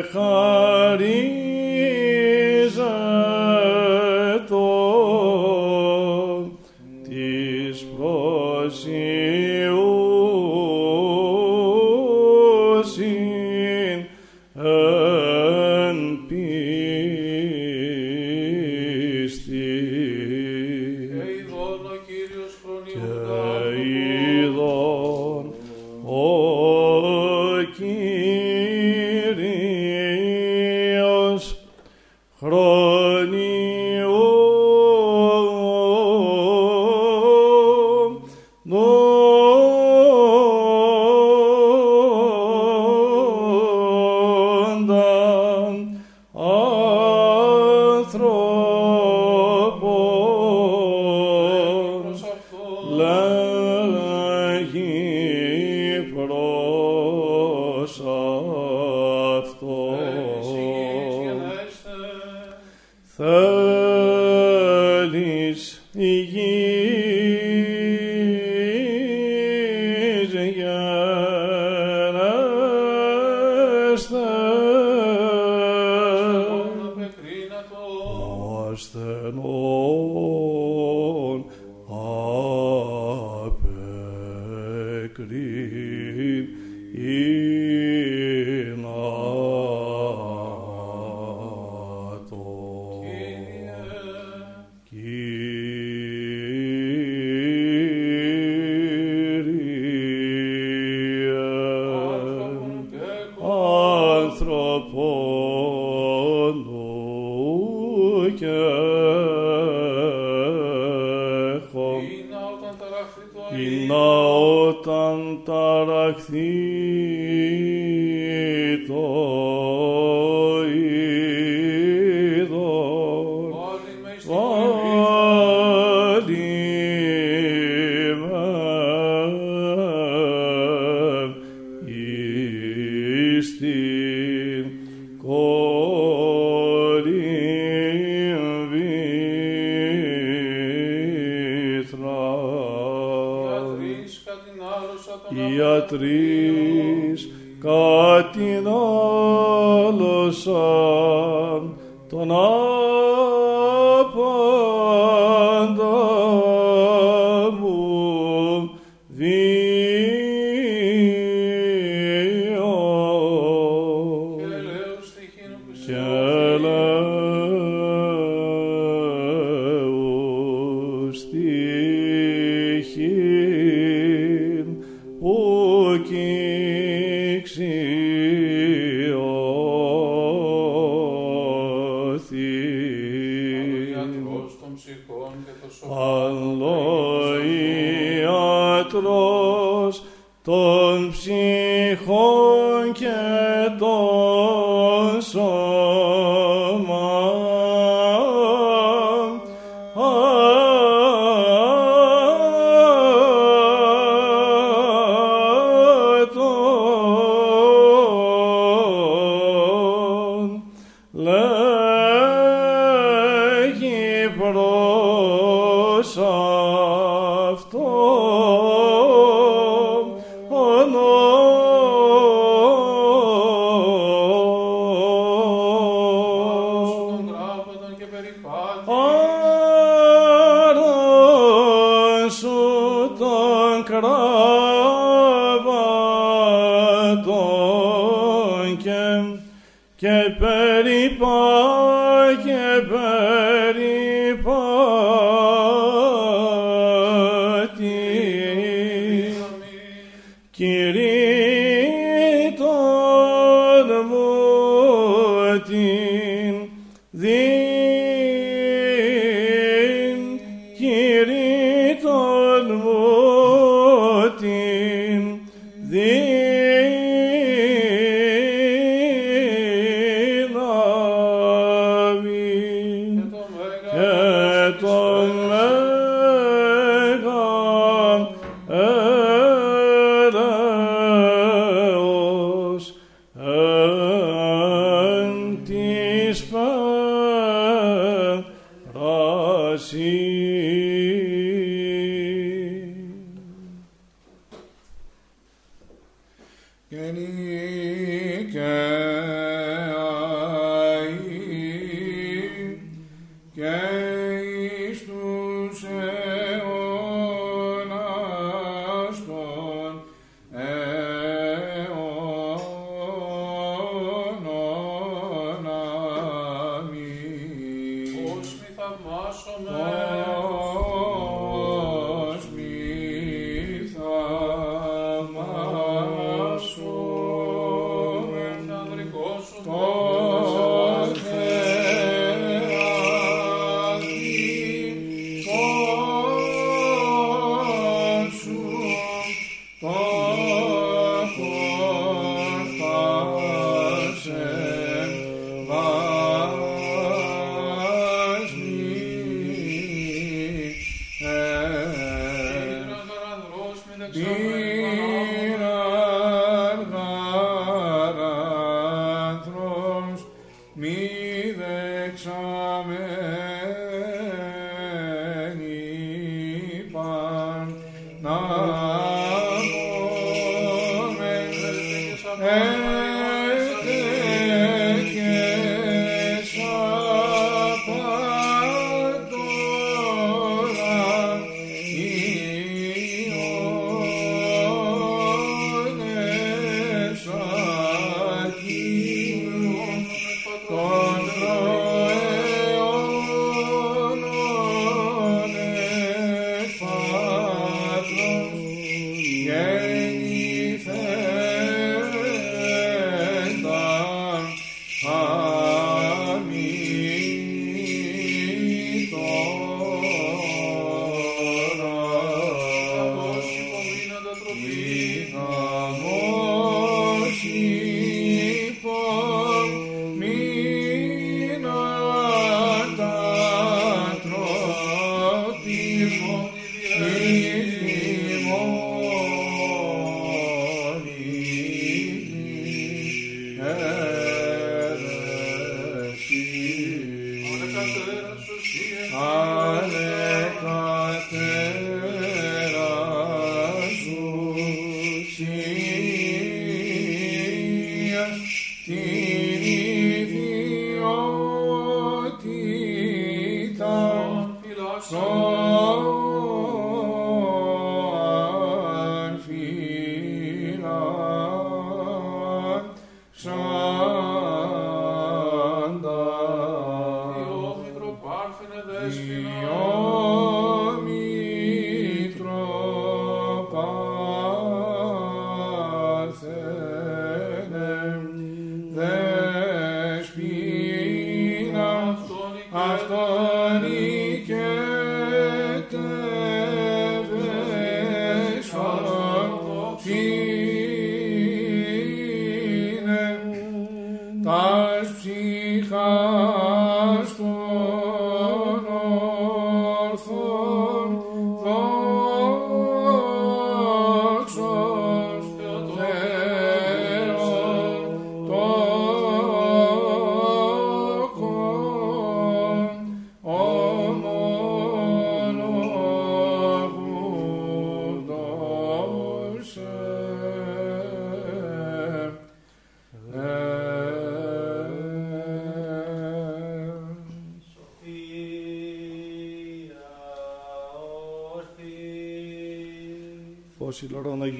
Charim. Κολυμβήθρα.
Ιατρείς κατ' άλλωσα τον
Ιατρείς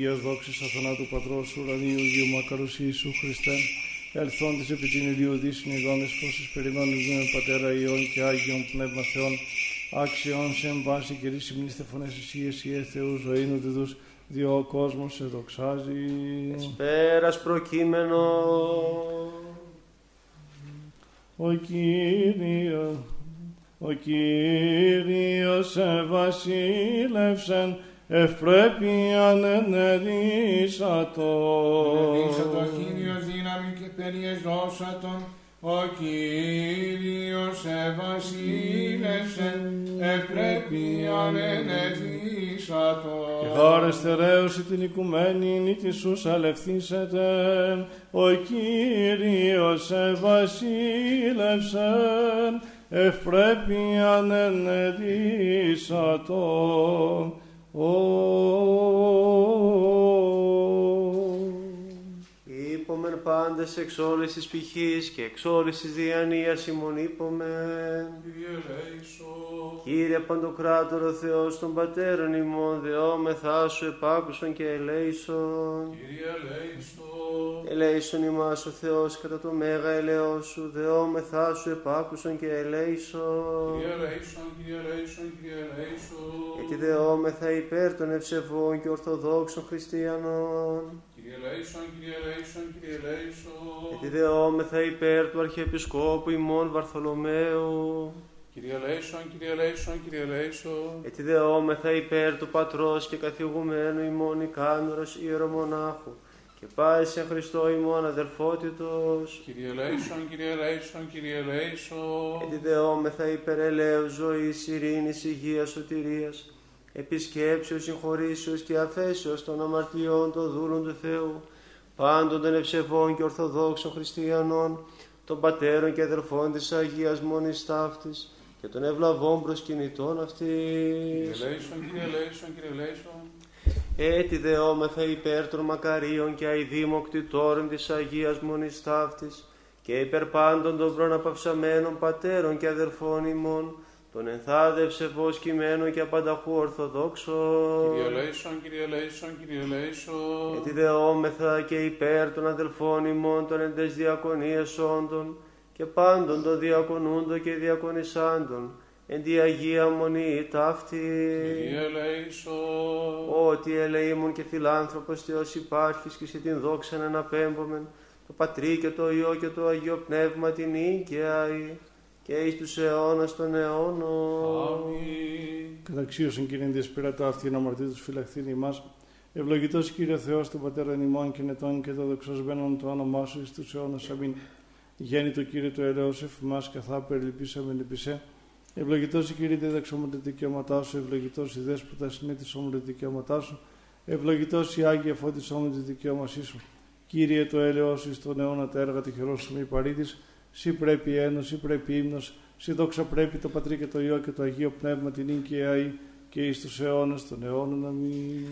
Αγίας δόξης αθανάτου Πατρός ουρανίου Αγίου Μακαρούς Ιησού Χριστέ, ελθόντες επί την ηλίου δύσιν ειδώνες φώσεις περιμένουν με Πατέρα Υιών και Άγιον Πνεύμα Θεών, άξιον σε εμβάση και ρίσιμνη στεφωνές εσύ εσύ Θεού ζωήν ουδιδούς, διό ο κόσμος σε δοξάζει.
Πέρας προκείμενο.
Ο Κύριος, ο Κύριος ευασίλευσεν, ευπρέπειαν ενερίσατο.
Ελίσατο Κύριος δύναμη και περιεζώσατον, ο Κύριος ευασίλευσεν, ευπρέπειαν ενεδίσατο.
Και χάρες θεραίωση την οικουμένη νήτησους αλευθύσετε, ο Κύριος ευασίλευσεν, ευπρέπειαν ενερίσατο.
Oh. Πάντες εξ όλης της πηχής και εξ όλης της διανοίας ημών είπομεν.
Κύριε ελέησον.
Κύριε Παντοκράτορο Θεός των Πατέρων ημών, δεόμεθά σου επάκουσον και ελέησον.
Κύριε ελέησον.
Ελέησον ημάς ο Θεός κατά το μέγα ελαιός σου, δεόμεθά σου επάκουσον και ελέησον.
Κύριε ελέησον, Κύριε ελέησον, Κύριε ελέησον.
Γιατί δεόμεθα υπέρ των ευσεβών και ορθοδόξων χριστιανών.
Κύριε ελέησον, Κύριε ελέησον, Κύριε ελέησον.
Γιατί δεόμεθα υπέρ του Αρχιεπισκόπου ημών Βαρθολομαίου.
Κύριε ελέησον, Κύριε ελέησον, Κύριε ελέησον.
Έτσι δεόμεθα υπέρ του Πατρός και καθηγουμένου ημών Ικάνωρος ιερομονάχου και πάει σε Χριστό ημών αδερφότητος.
Κύριε ελέησον, Κύριε ελέησον, Κύριε ελέησον.
Έτσι δεόμεθα υπέρ ελαίου ζωής, ειρήνης, υγείας, σωτηρίας, επισκέψεως, συγχωρήσεως και αφέσεως των αμαρτιών των δούλων του Θεού, πάντων των ευσεβών και ορθοδόξων χριστιανών, των πατέρων και αδερφών της Αγίας Μόνης Ταύτης και των ευλαβών προσκυνητών
Κύριε
αυτής.
ελέησον, Κύριε ελέησον, Κύριε ελέησον.
Έτσι δεόμεθα υπέρ των μακαρίων και αηδήμων κτητόρων της Αγίας Μονής Ταύτης και υπέρ πάντων των προναπαυσαμένων πατέρων και αδερφών ημών, των ενθάδευσε φως κειμένων και απανταχού ορθοδόξων.
Κύριε ελέησον, Κύριε ελέησον, Κύριε ελέησον.
Γιατί δεόμεθα και υπέρ των αδελφών ημών των εντες διακονίες όντων και πάντων των διακονούντων και διακονισάντων, εν τη Αγία Μονή ταύτη.
Κύριε ελέησον.
Ότι ελεήμων και φιλάνθρωπος Θεός υπάρχεις και σε την δόξα να αναπέμπομεν, το Πατρί και το Υιό και το Αγίο Πνεύμα την οίκαια και εις τους αιώνας των αιώνων.
Αμήν.
Καταξίωσον Κύριε Διεσπίρατα αυτήν αμαρτήτους φυλαχθήν ημάς. Ευλογητός Κύριε Θεός του Πατέρα ημών και νετών και το δοξασμένον το όνομά Σου εις τους αιώνας. Αμήν. Γέννητο Κύριε το ελαιός εφημάς καθά περιλυπήσαμεν επισέ. Ευλογητός Κύριε δίδαξόμουν τα δικαιώματά Σου, ευλογητός η δέσποτα συνέτησόμουν τα δικαιώματάς Σου, ευλογητός η Άγια φώτισόμουν της δικαιώμασής Σου. Κύριε το έλεος Σου εις τον αιώνα τα έργα τυχερός Σου μη παρήτης, Σύ πρέπει η ένωση, Σύ πρέπει ύμνος, Σύ δόξα πρέπει το Πατρί και το Υιό και το Αγίο Πνεύμα την οίκαια αή και εις τους αιώνας των αιώνων. Αμήν.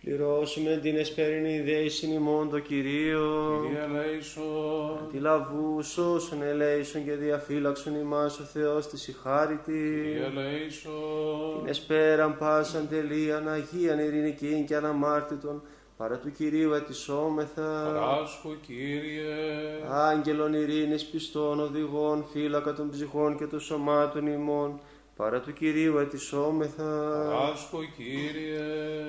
Πληρώσουμε την εσπέρινη δέησιν ημών το Κυρίο.
Κύριε ελέησον.
Τη λαβού σώσον ελέησον και διαφύλαξον ημάς ο Θεός της ηχάρητη.
Κύριε ελέησον.
Την εσπέραν πάσαν τελείαν Αγίαν ειρηνικήν και αναμάρτητον παρά του Κυρίου ετισόμεθα.
Παράσχο, Κύριε.
Άγγελων ειρήνης πιστών οδηγών φύλακα των ψυχών και των σωμάτων ημών παρά του Κυρίου ετισόμεθα.
Παράσχο, Κύριε.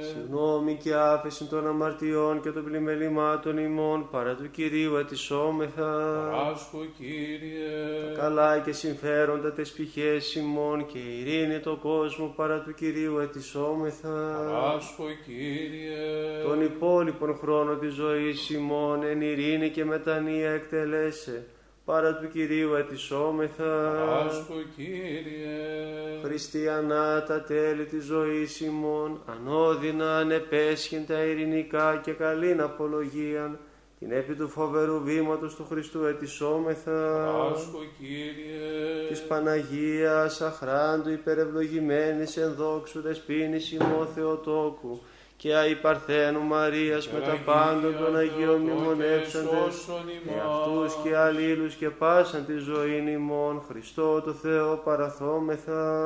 Συγγνώμη και άφεση των αμαρτιών και των πλημελημάτων ημών παρά του Κυρίου ετισόμεθα.
Παράσχο, Κύριε.
Καλά και συμφέροντα τες πηχές ημών και ειρήνη το κόσμο παρά του Κυρίου ετισόμεθα.
Παράσχο, Κύριε.
Τον υπόλοιπον χρόνο της ζωής ημών εν ειρήνη και μετανία εκτελέσε παρά του Κυρίου ετισόμεθα.
Παράσχο, Κύριε.
Χριστιανά τα τέλη της ζωής ημών, ανώδυνα ανεπέσχεν τα ειρηνικά και καλήν απολογίαν, την επί του φοβερού βήματος του Χριστού ετισόμεθα.
Παράσχο, Κύριε.
Της Παναγίας αχράντου υπερευλογημένης εν δόξου δεσποίνης ημώ Θεοτόκου και αϊ Παρθένου Μαρίας με τα πάντων των Αγίων μνημονεύσαντες και αυτούς και αλλήλους και πάσαν τη ζωή ημών Χριστό το Θεό παραθόμεθα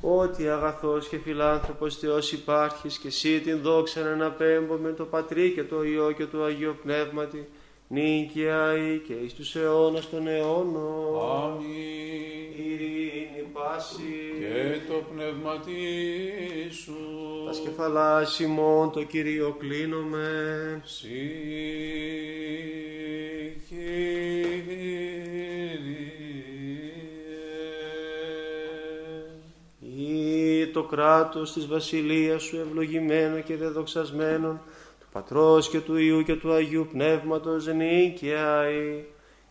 ότι αγαθός και φιλάνθρωπος Θεός υπάρχεις και εσύ την δόξα να αναπέμπω με το Πατρί και το Υιό και το Αγίο Πνεύματι νίκαια ή και εις τους αιώνας των αιώνων.
Αμήν.
Ειρήνη πάση
Και το πνεύμα σου.
τα σκεφαλάς ημών το Κυρίο κλείνομαι.
Συ Κύριε.
Ή το κράτος της βασιλείας σου ευλογημένο και δεδοξασμένο του Πατρός και του Υιού και του Αγίου Πνεύματος νίκαια ή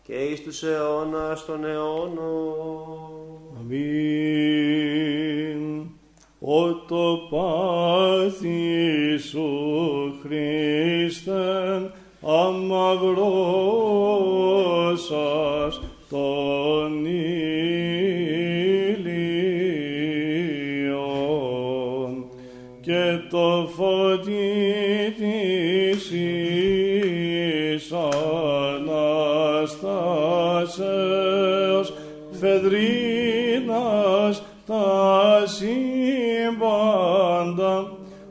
και εις τους αιώνας των αιώνων.
Αμήν. Ο το πάθη σου Χριστέ αμαυρώσας τον ήλιον και το φωτί της εις Αναστάσεως σύμπαντα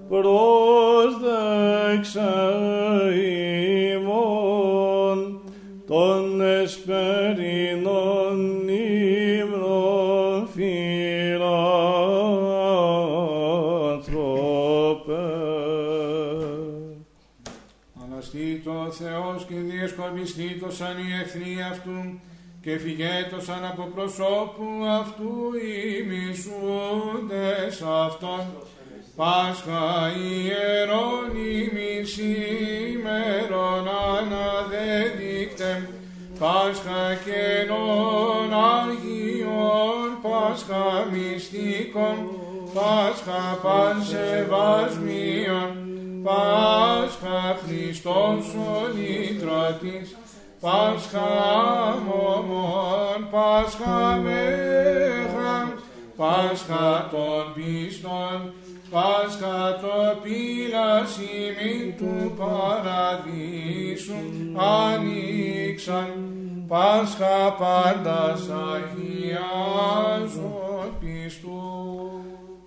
πρόσδεξε ημών των εσπερινών ύμνων φιλάνθρωπε.
Αναστήτω ο Θεός και διεσκορπιστήτωσαν οι εχθροί αυτού και φυγέτωσαν από προσώπου αυτού οι μισούντες αυτών. Πάσχα ιερών ημις ημέρων αναδεδείκτε, Πάσχα καινών Αγίων, Πάσχα μυστικών, Πάσχα πανσεβασμίων, Πάσχα Χριστός ολίτρωτης, Πάσχα μωμών, Πάσχα μέγα, Πάσχα των πίστων, Πάσχα το πύλας ημίν του παραδείσου ανοίξαν, Πάσχα πάντας αγιάζων πιστού.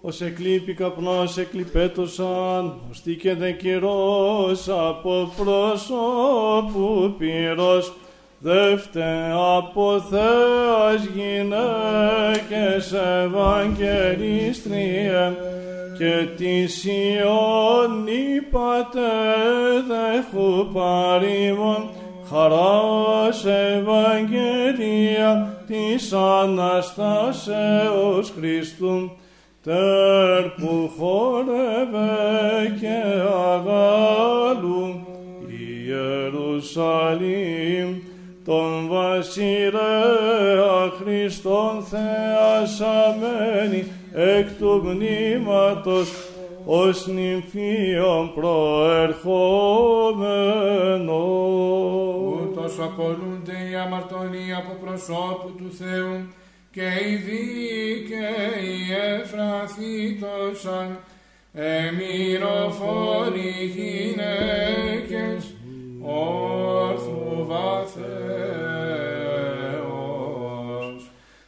Ως εκλείπει καπνός εκλειπέτωσαν, ωστί και δε καιρός από πρόσωπου πυρός, δεύτε από Θεάς γυναίκες Ευαγγελίστριε, και της Ιών είπατε δέχου παρήμων, χαράς Ευαγγελία της Αναστάσεως Χριστού, τερ που χόρευε και αγάλου Ιερουσαλήμ τον βασιλέα Χριστόν θεασαμένη εκ του μνήματος ως νυμφίον προερχόμενος.
Ούτως απολούνται οι αμαρτωλοί από προσώπου του Θεού και οι δίκαιοι εφραθήτωσαν εμειροφόροι γυναίκες όρθου βαθέως.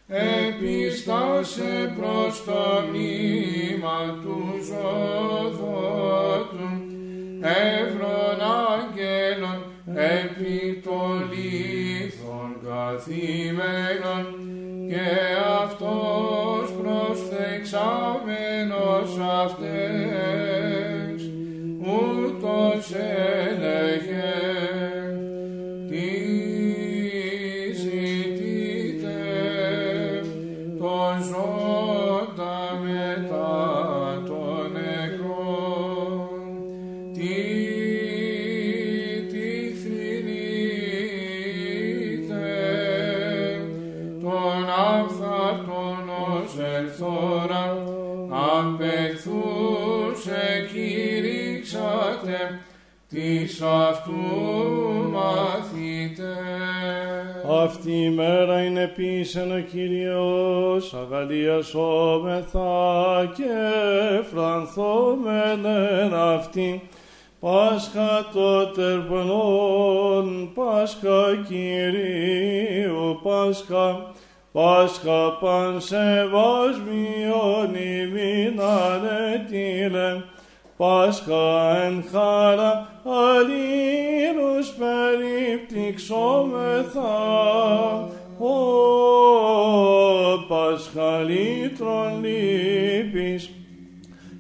Επιστάσε προς το μνήμα του ζωδότου εύρων αγγέλων επί των λίθων καθημένων και αυτός προσθεξάμενος αυτές ούτως έλεγε της αυτού μαθητέ.
αυτή η μέρα είναι πίσεν ο Κύριος, αγαλίασόμεθα και φρανθόμεν εν αυτή. Πάσχα το τερπνών, Πάσχα Κυρίου, Πάσχα, Πάσχα πανσεβασμιον ημίν ανετήλε, Πάσχα εν χάρα αλλήλους περιπτυξόμεθα, ο Πάσχα λύτρων λύπης,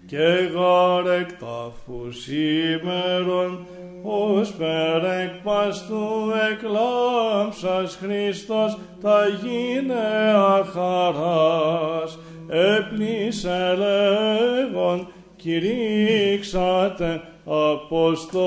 και γάρεκ τάφου σήμερον, ως περεκ παστού εκλάμψας Χριστός τα γίνε αχαράς, έπλησε λέγον κηρύξατε Αποστόλης.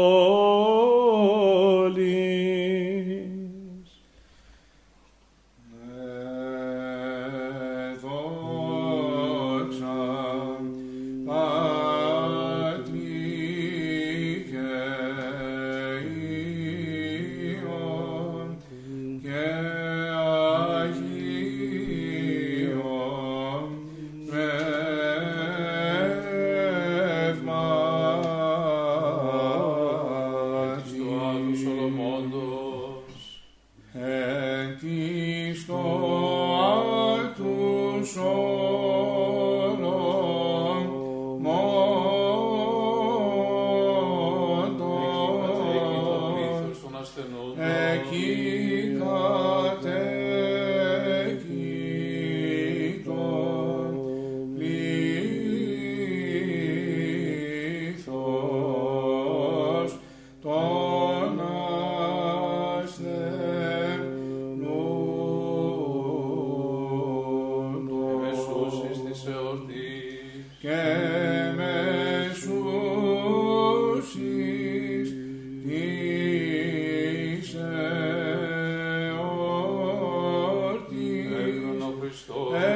Έκρον ο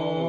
Oh.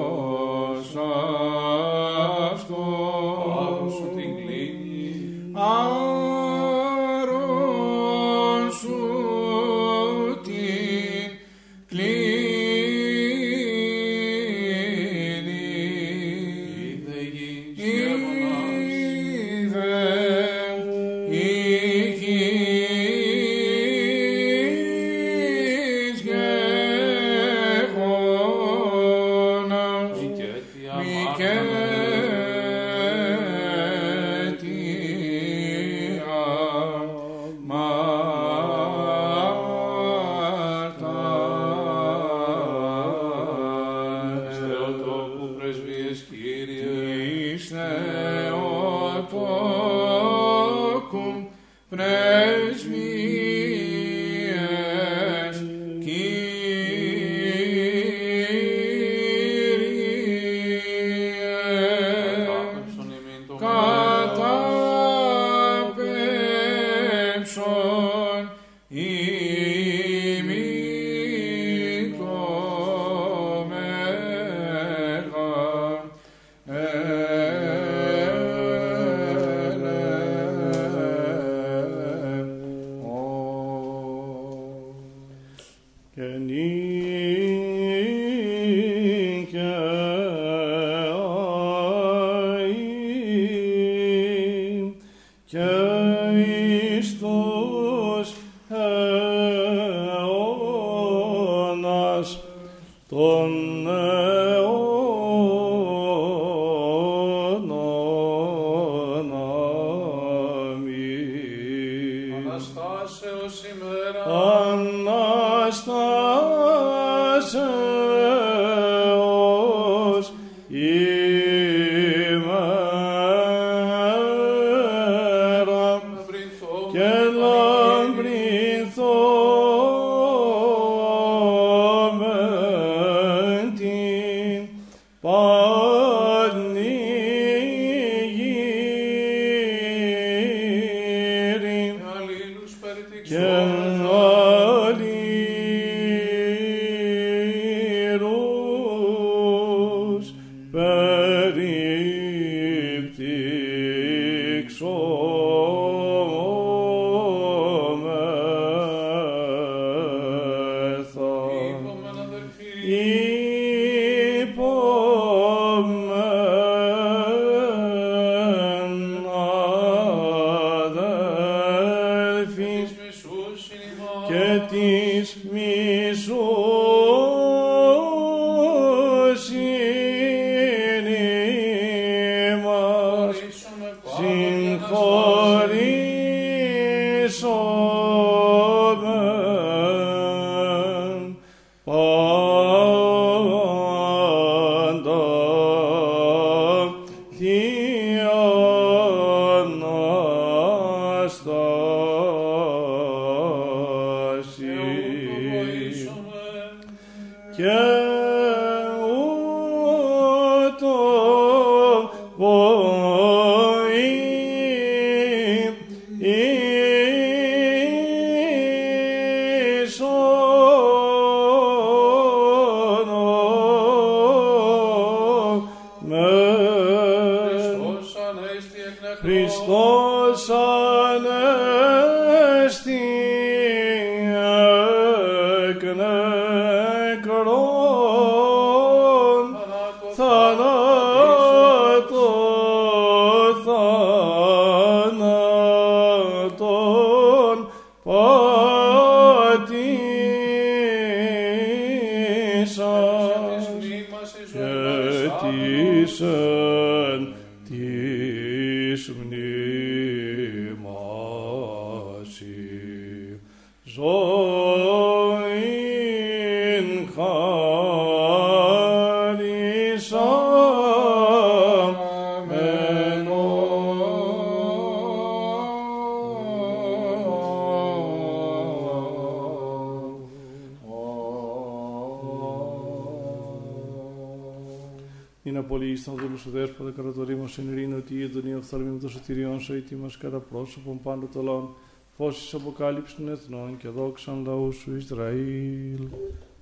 Είναι
πολύ ήσταν δούλου σου δέσποτα κατά το ρήμα εν ειρήνη ότι η εντονία οφθαλμή με το σωτηριόν σου ήτι μας κατά πρόσωπον πάντα το λαόν φώσεις αποκάλυψης των εθνών και δόξαν λαού σου Ισραήλ.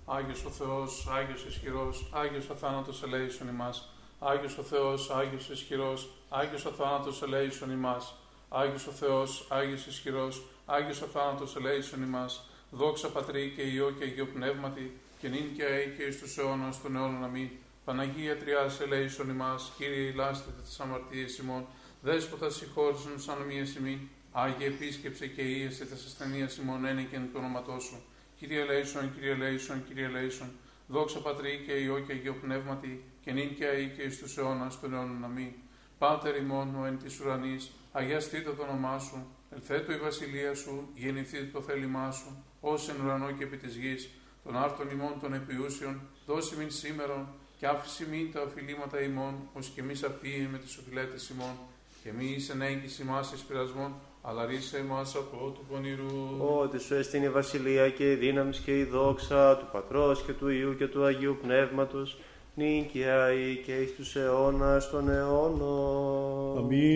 Άγιος ο Θεός, Άγιος ισχυρός, Άγιος αθάνατος ελέησον ημάς. Άγιος ο Θεός, Άγιος ισχυρός, Άγιος αθάνατος ελέησον ημάς. Άγιος ο Θεός, Άγιος ισχυρός, Άγιος αθάνατος ελέησον ημάς. Δόξα Πατρί και Υιό και Αγίο Πνεύματι, και νυν και αεί και εις τους αιώνας των αιώνων αμήν. Παναγία Τριάς ελέησον ημάς, Κύριε ηλάστητε τις αμαρτίες ημών, Δέσποτα συγχώρησον τους ανομίες ημών, Άγιε επίσκεψε και ίεσε τας ασθενείας ημών ένεκεν του όνοματός σου. Κύριε Λέισον, Κύριε Λέισον, Κύριε Λέισον, δόξα Πατρί και Υιό και Αγίο Πνεύματι, και νυν και αεί και εις τους αιώνας των αιώνων αμήν. Πάτερ ημών ο εν της ουρανής, αγιαστείτε το όνομά σου, ελθέτω η βασιλεία σου, γεννηθείτε το θέλημά σου, ως εν ουρανό και επί της γης, των άρτων ημών των επιούσιων, δώσει μην σήμερον, και άφηση μην τα οφειλήματα ημών, ως και εμείς απείε με τις οφειλέτες ημών, και μη εις εν έγκυση μας εις πειρασμών, αλλά ρίσε μας από του πονηρού.
Ότι σου έστεινε η βασιλεία και η δύναμη και η δόξα του Πατρός και του Υιού και του Αγίου Πνεύματος, νυν και αεί και εις τους αιώνας των αιώνων.
Αμήν.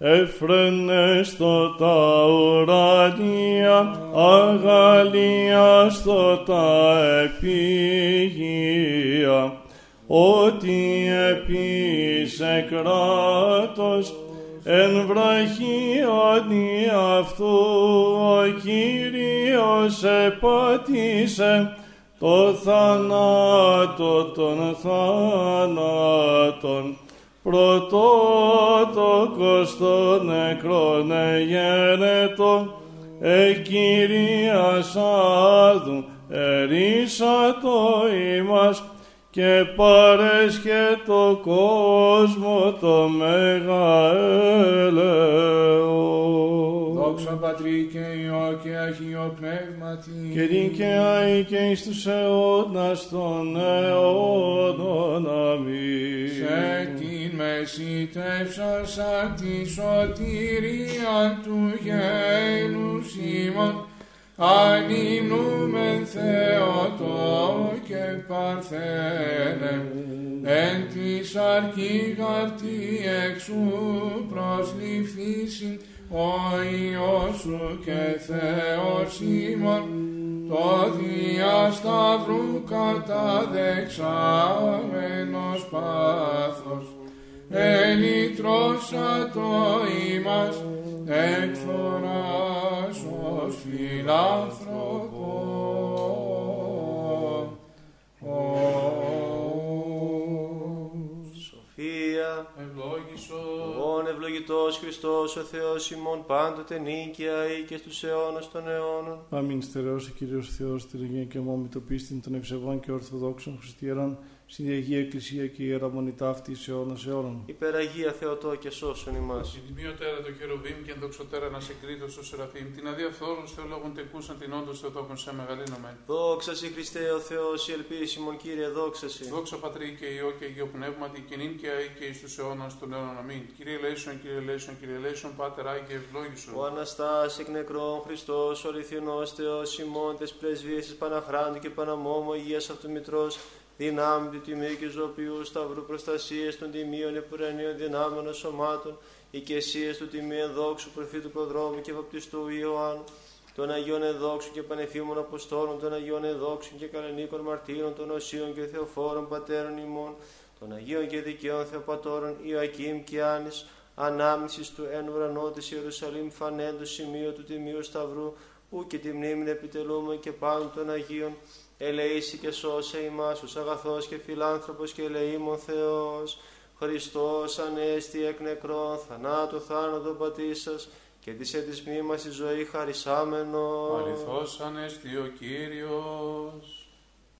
Εφρενέστο τα ουρανία, αγαλίαστο τα επίγεια, ότι επίσε κράτος, εν βραχίωνη αυτού ο Κύριος επάτησε, το θανάτο των θάνατων, πρωτότοκος των νεκρών εγένετο, εκυρίας άδου ερίσατο ημάς, και παρέσχετο κόσμο το μεγαέλεο.
Δόξα Πατρί και Υιό και Αγίο Πνεύματι
και δικαία ή και εις τους αιώνας των αιώνων
αμήν. Σε την μέση σαν τη σωτηρία του γένους ημών ανυμνούμεν Θεότο και Παρθένε, εν της αρκή γαρτή εξού προσληφθήσιν, ο Υιός σου και Θεός ημών, το διασταυρού καταδεξάμενος πάθος, ελυτρώσα το ημάς εκφθοράς ως φιλάνθρωπο.
Σοφία,
Ευλόγησο.
ον ευλογητός Χριστός ο Θεός ημών πάντοτε νίκαια ή και στους αιώνας των αιώνων.
Αμήν στερεώσει Κύριος Θεός την Αγία και μόμη το πίστην των ευσεβών και ορθοδόξων χριστιανών, στην Αγία Εκκλησία και Ιερά Μονή ταύτη σε αιώνας αιώνων.
Υπεραγία Θεοτό και σώσον ημάς.
Την τιμιωτέρα το χεροβήμ και ενδοξωτέρα να σε κρίτω στο Σεραφείμ. Την αδιαφθόρους θεολόγων τεκούσαν την όντως θεοτόκον σε μεγαλύνομεν.
Δόξα σοι Χριστέ ο Θεός, η ελπίσιμον Κύριε, δόξα σοι.
Δόξα Πατρί και Υιό και Αγίο Πνεύματι και νυν και αεί και εις τους αιώνας των αιώνων αμήν. Κύριε Λέησον, Κύριε Λέησον, Κύριε Λέησον, Πάτερ Άι και ευλόγησον.
Ο Αναστάς εκ νεκρών Χριστός, ο αληθινός Θεός ημών, τες πρεσβείες της Παναχράντου και Παναμόμου Αγίας Αυτομητρός, δυνάμει του τιμίου και ζωοποιού σταυρού προστασίες των τιμίων επουρανίων δυνάμεων σωμάτων, οικεσίες του τιμίου ενδόξου προφήτου προδρόμου και βαπτιστού Ιωάννου, των Αγίων Εδόξων και Πανεφήμων Αποστόλων, των Αγίων Εδόξων και Καλενίκων Μαρτύρων, των Οσίων και Θεοφόρων Πατέρων ημών, των Αγίων και Δικαίων Θεοπατώρων Ιωακήμ και Άνης, ανάμνησης του εν ουρανό της Ιερουσαλήμ φανέντος σημείο του Τιμίου Σταυρού, που και τη μνήμη επιτελούμε και πάντων των Αγίων, ελεήσει και σώσε ημάς, ως αγαθός και φιλάνθρωπος και ελεήμων Θεός, Χριστός ανέστη εκ νεκρών, θανάτου θάνατο πατήσας, και της έτης μνήμας η ζωή χαρισάμενος.
Αληθώς ανέστη ο Κύριος.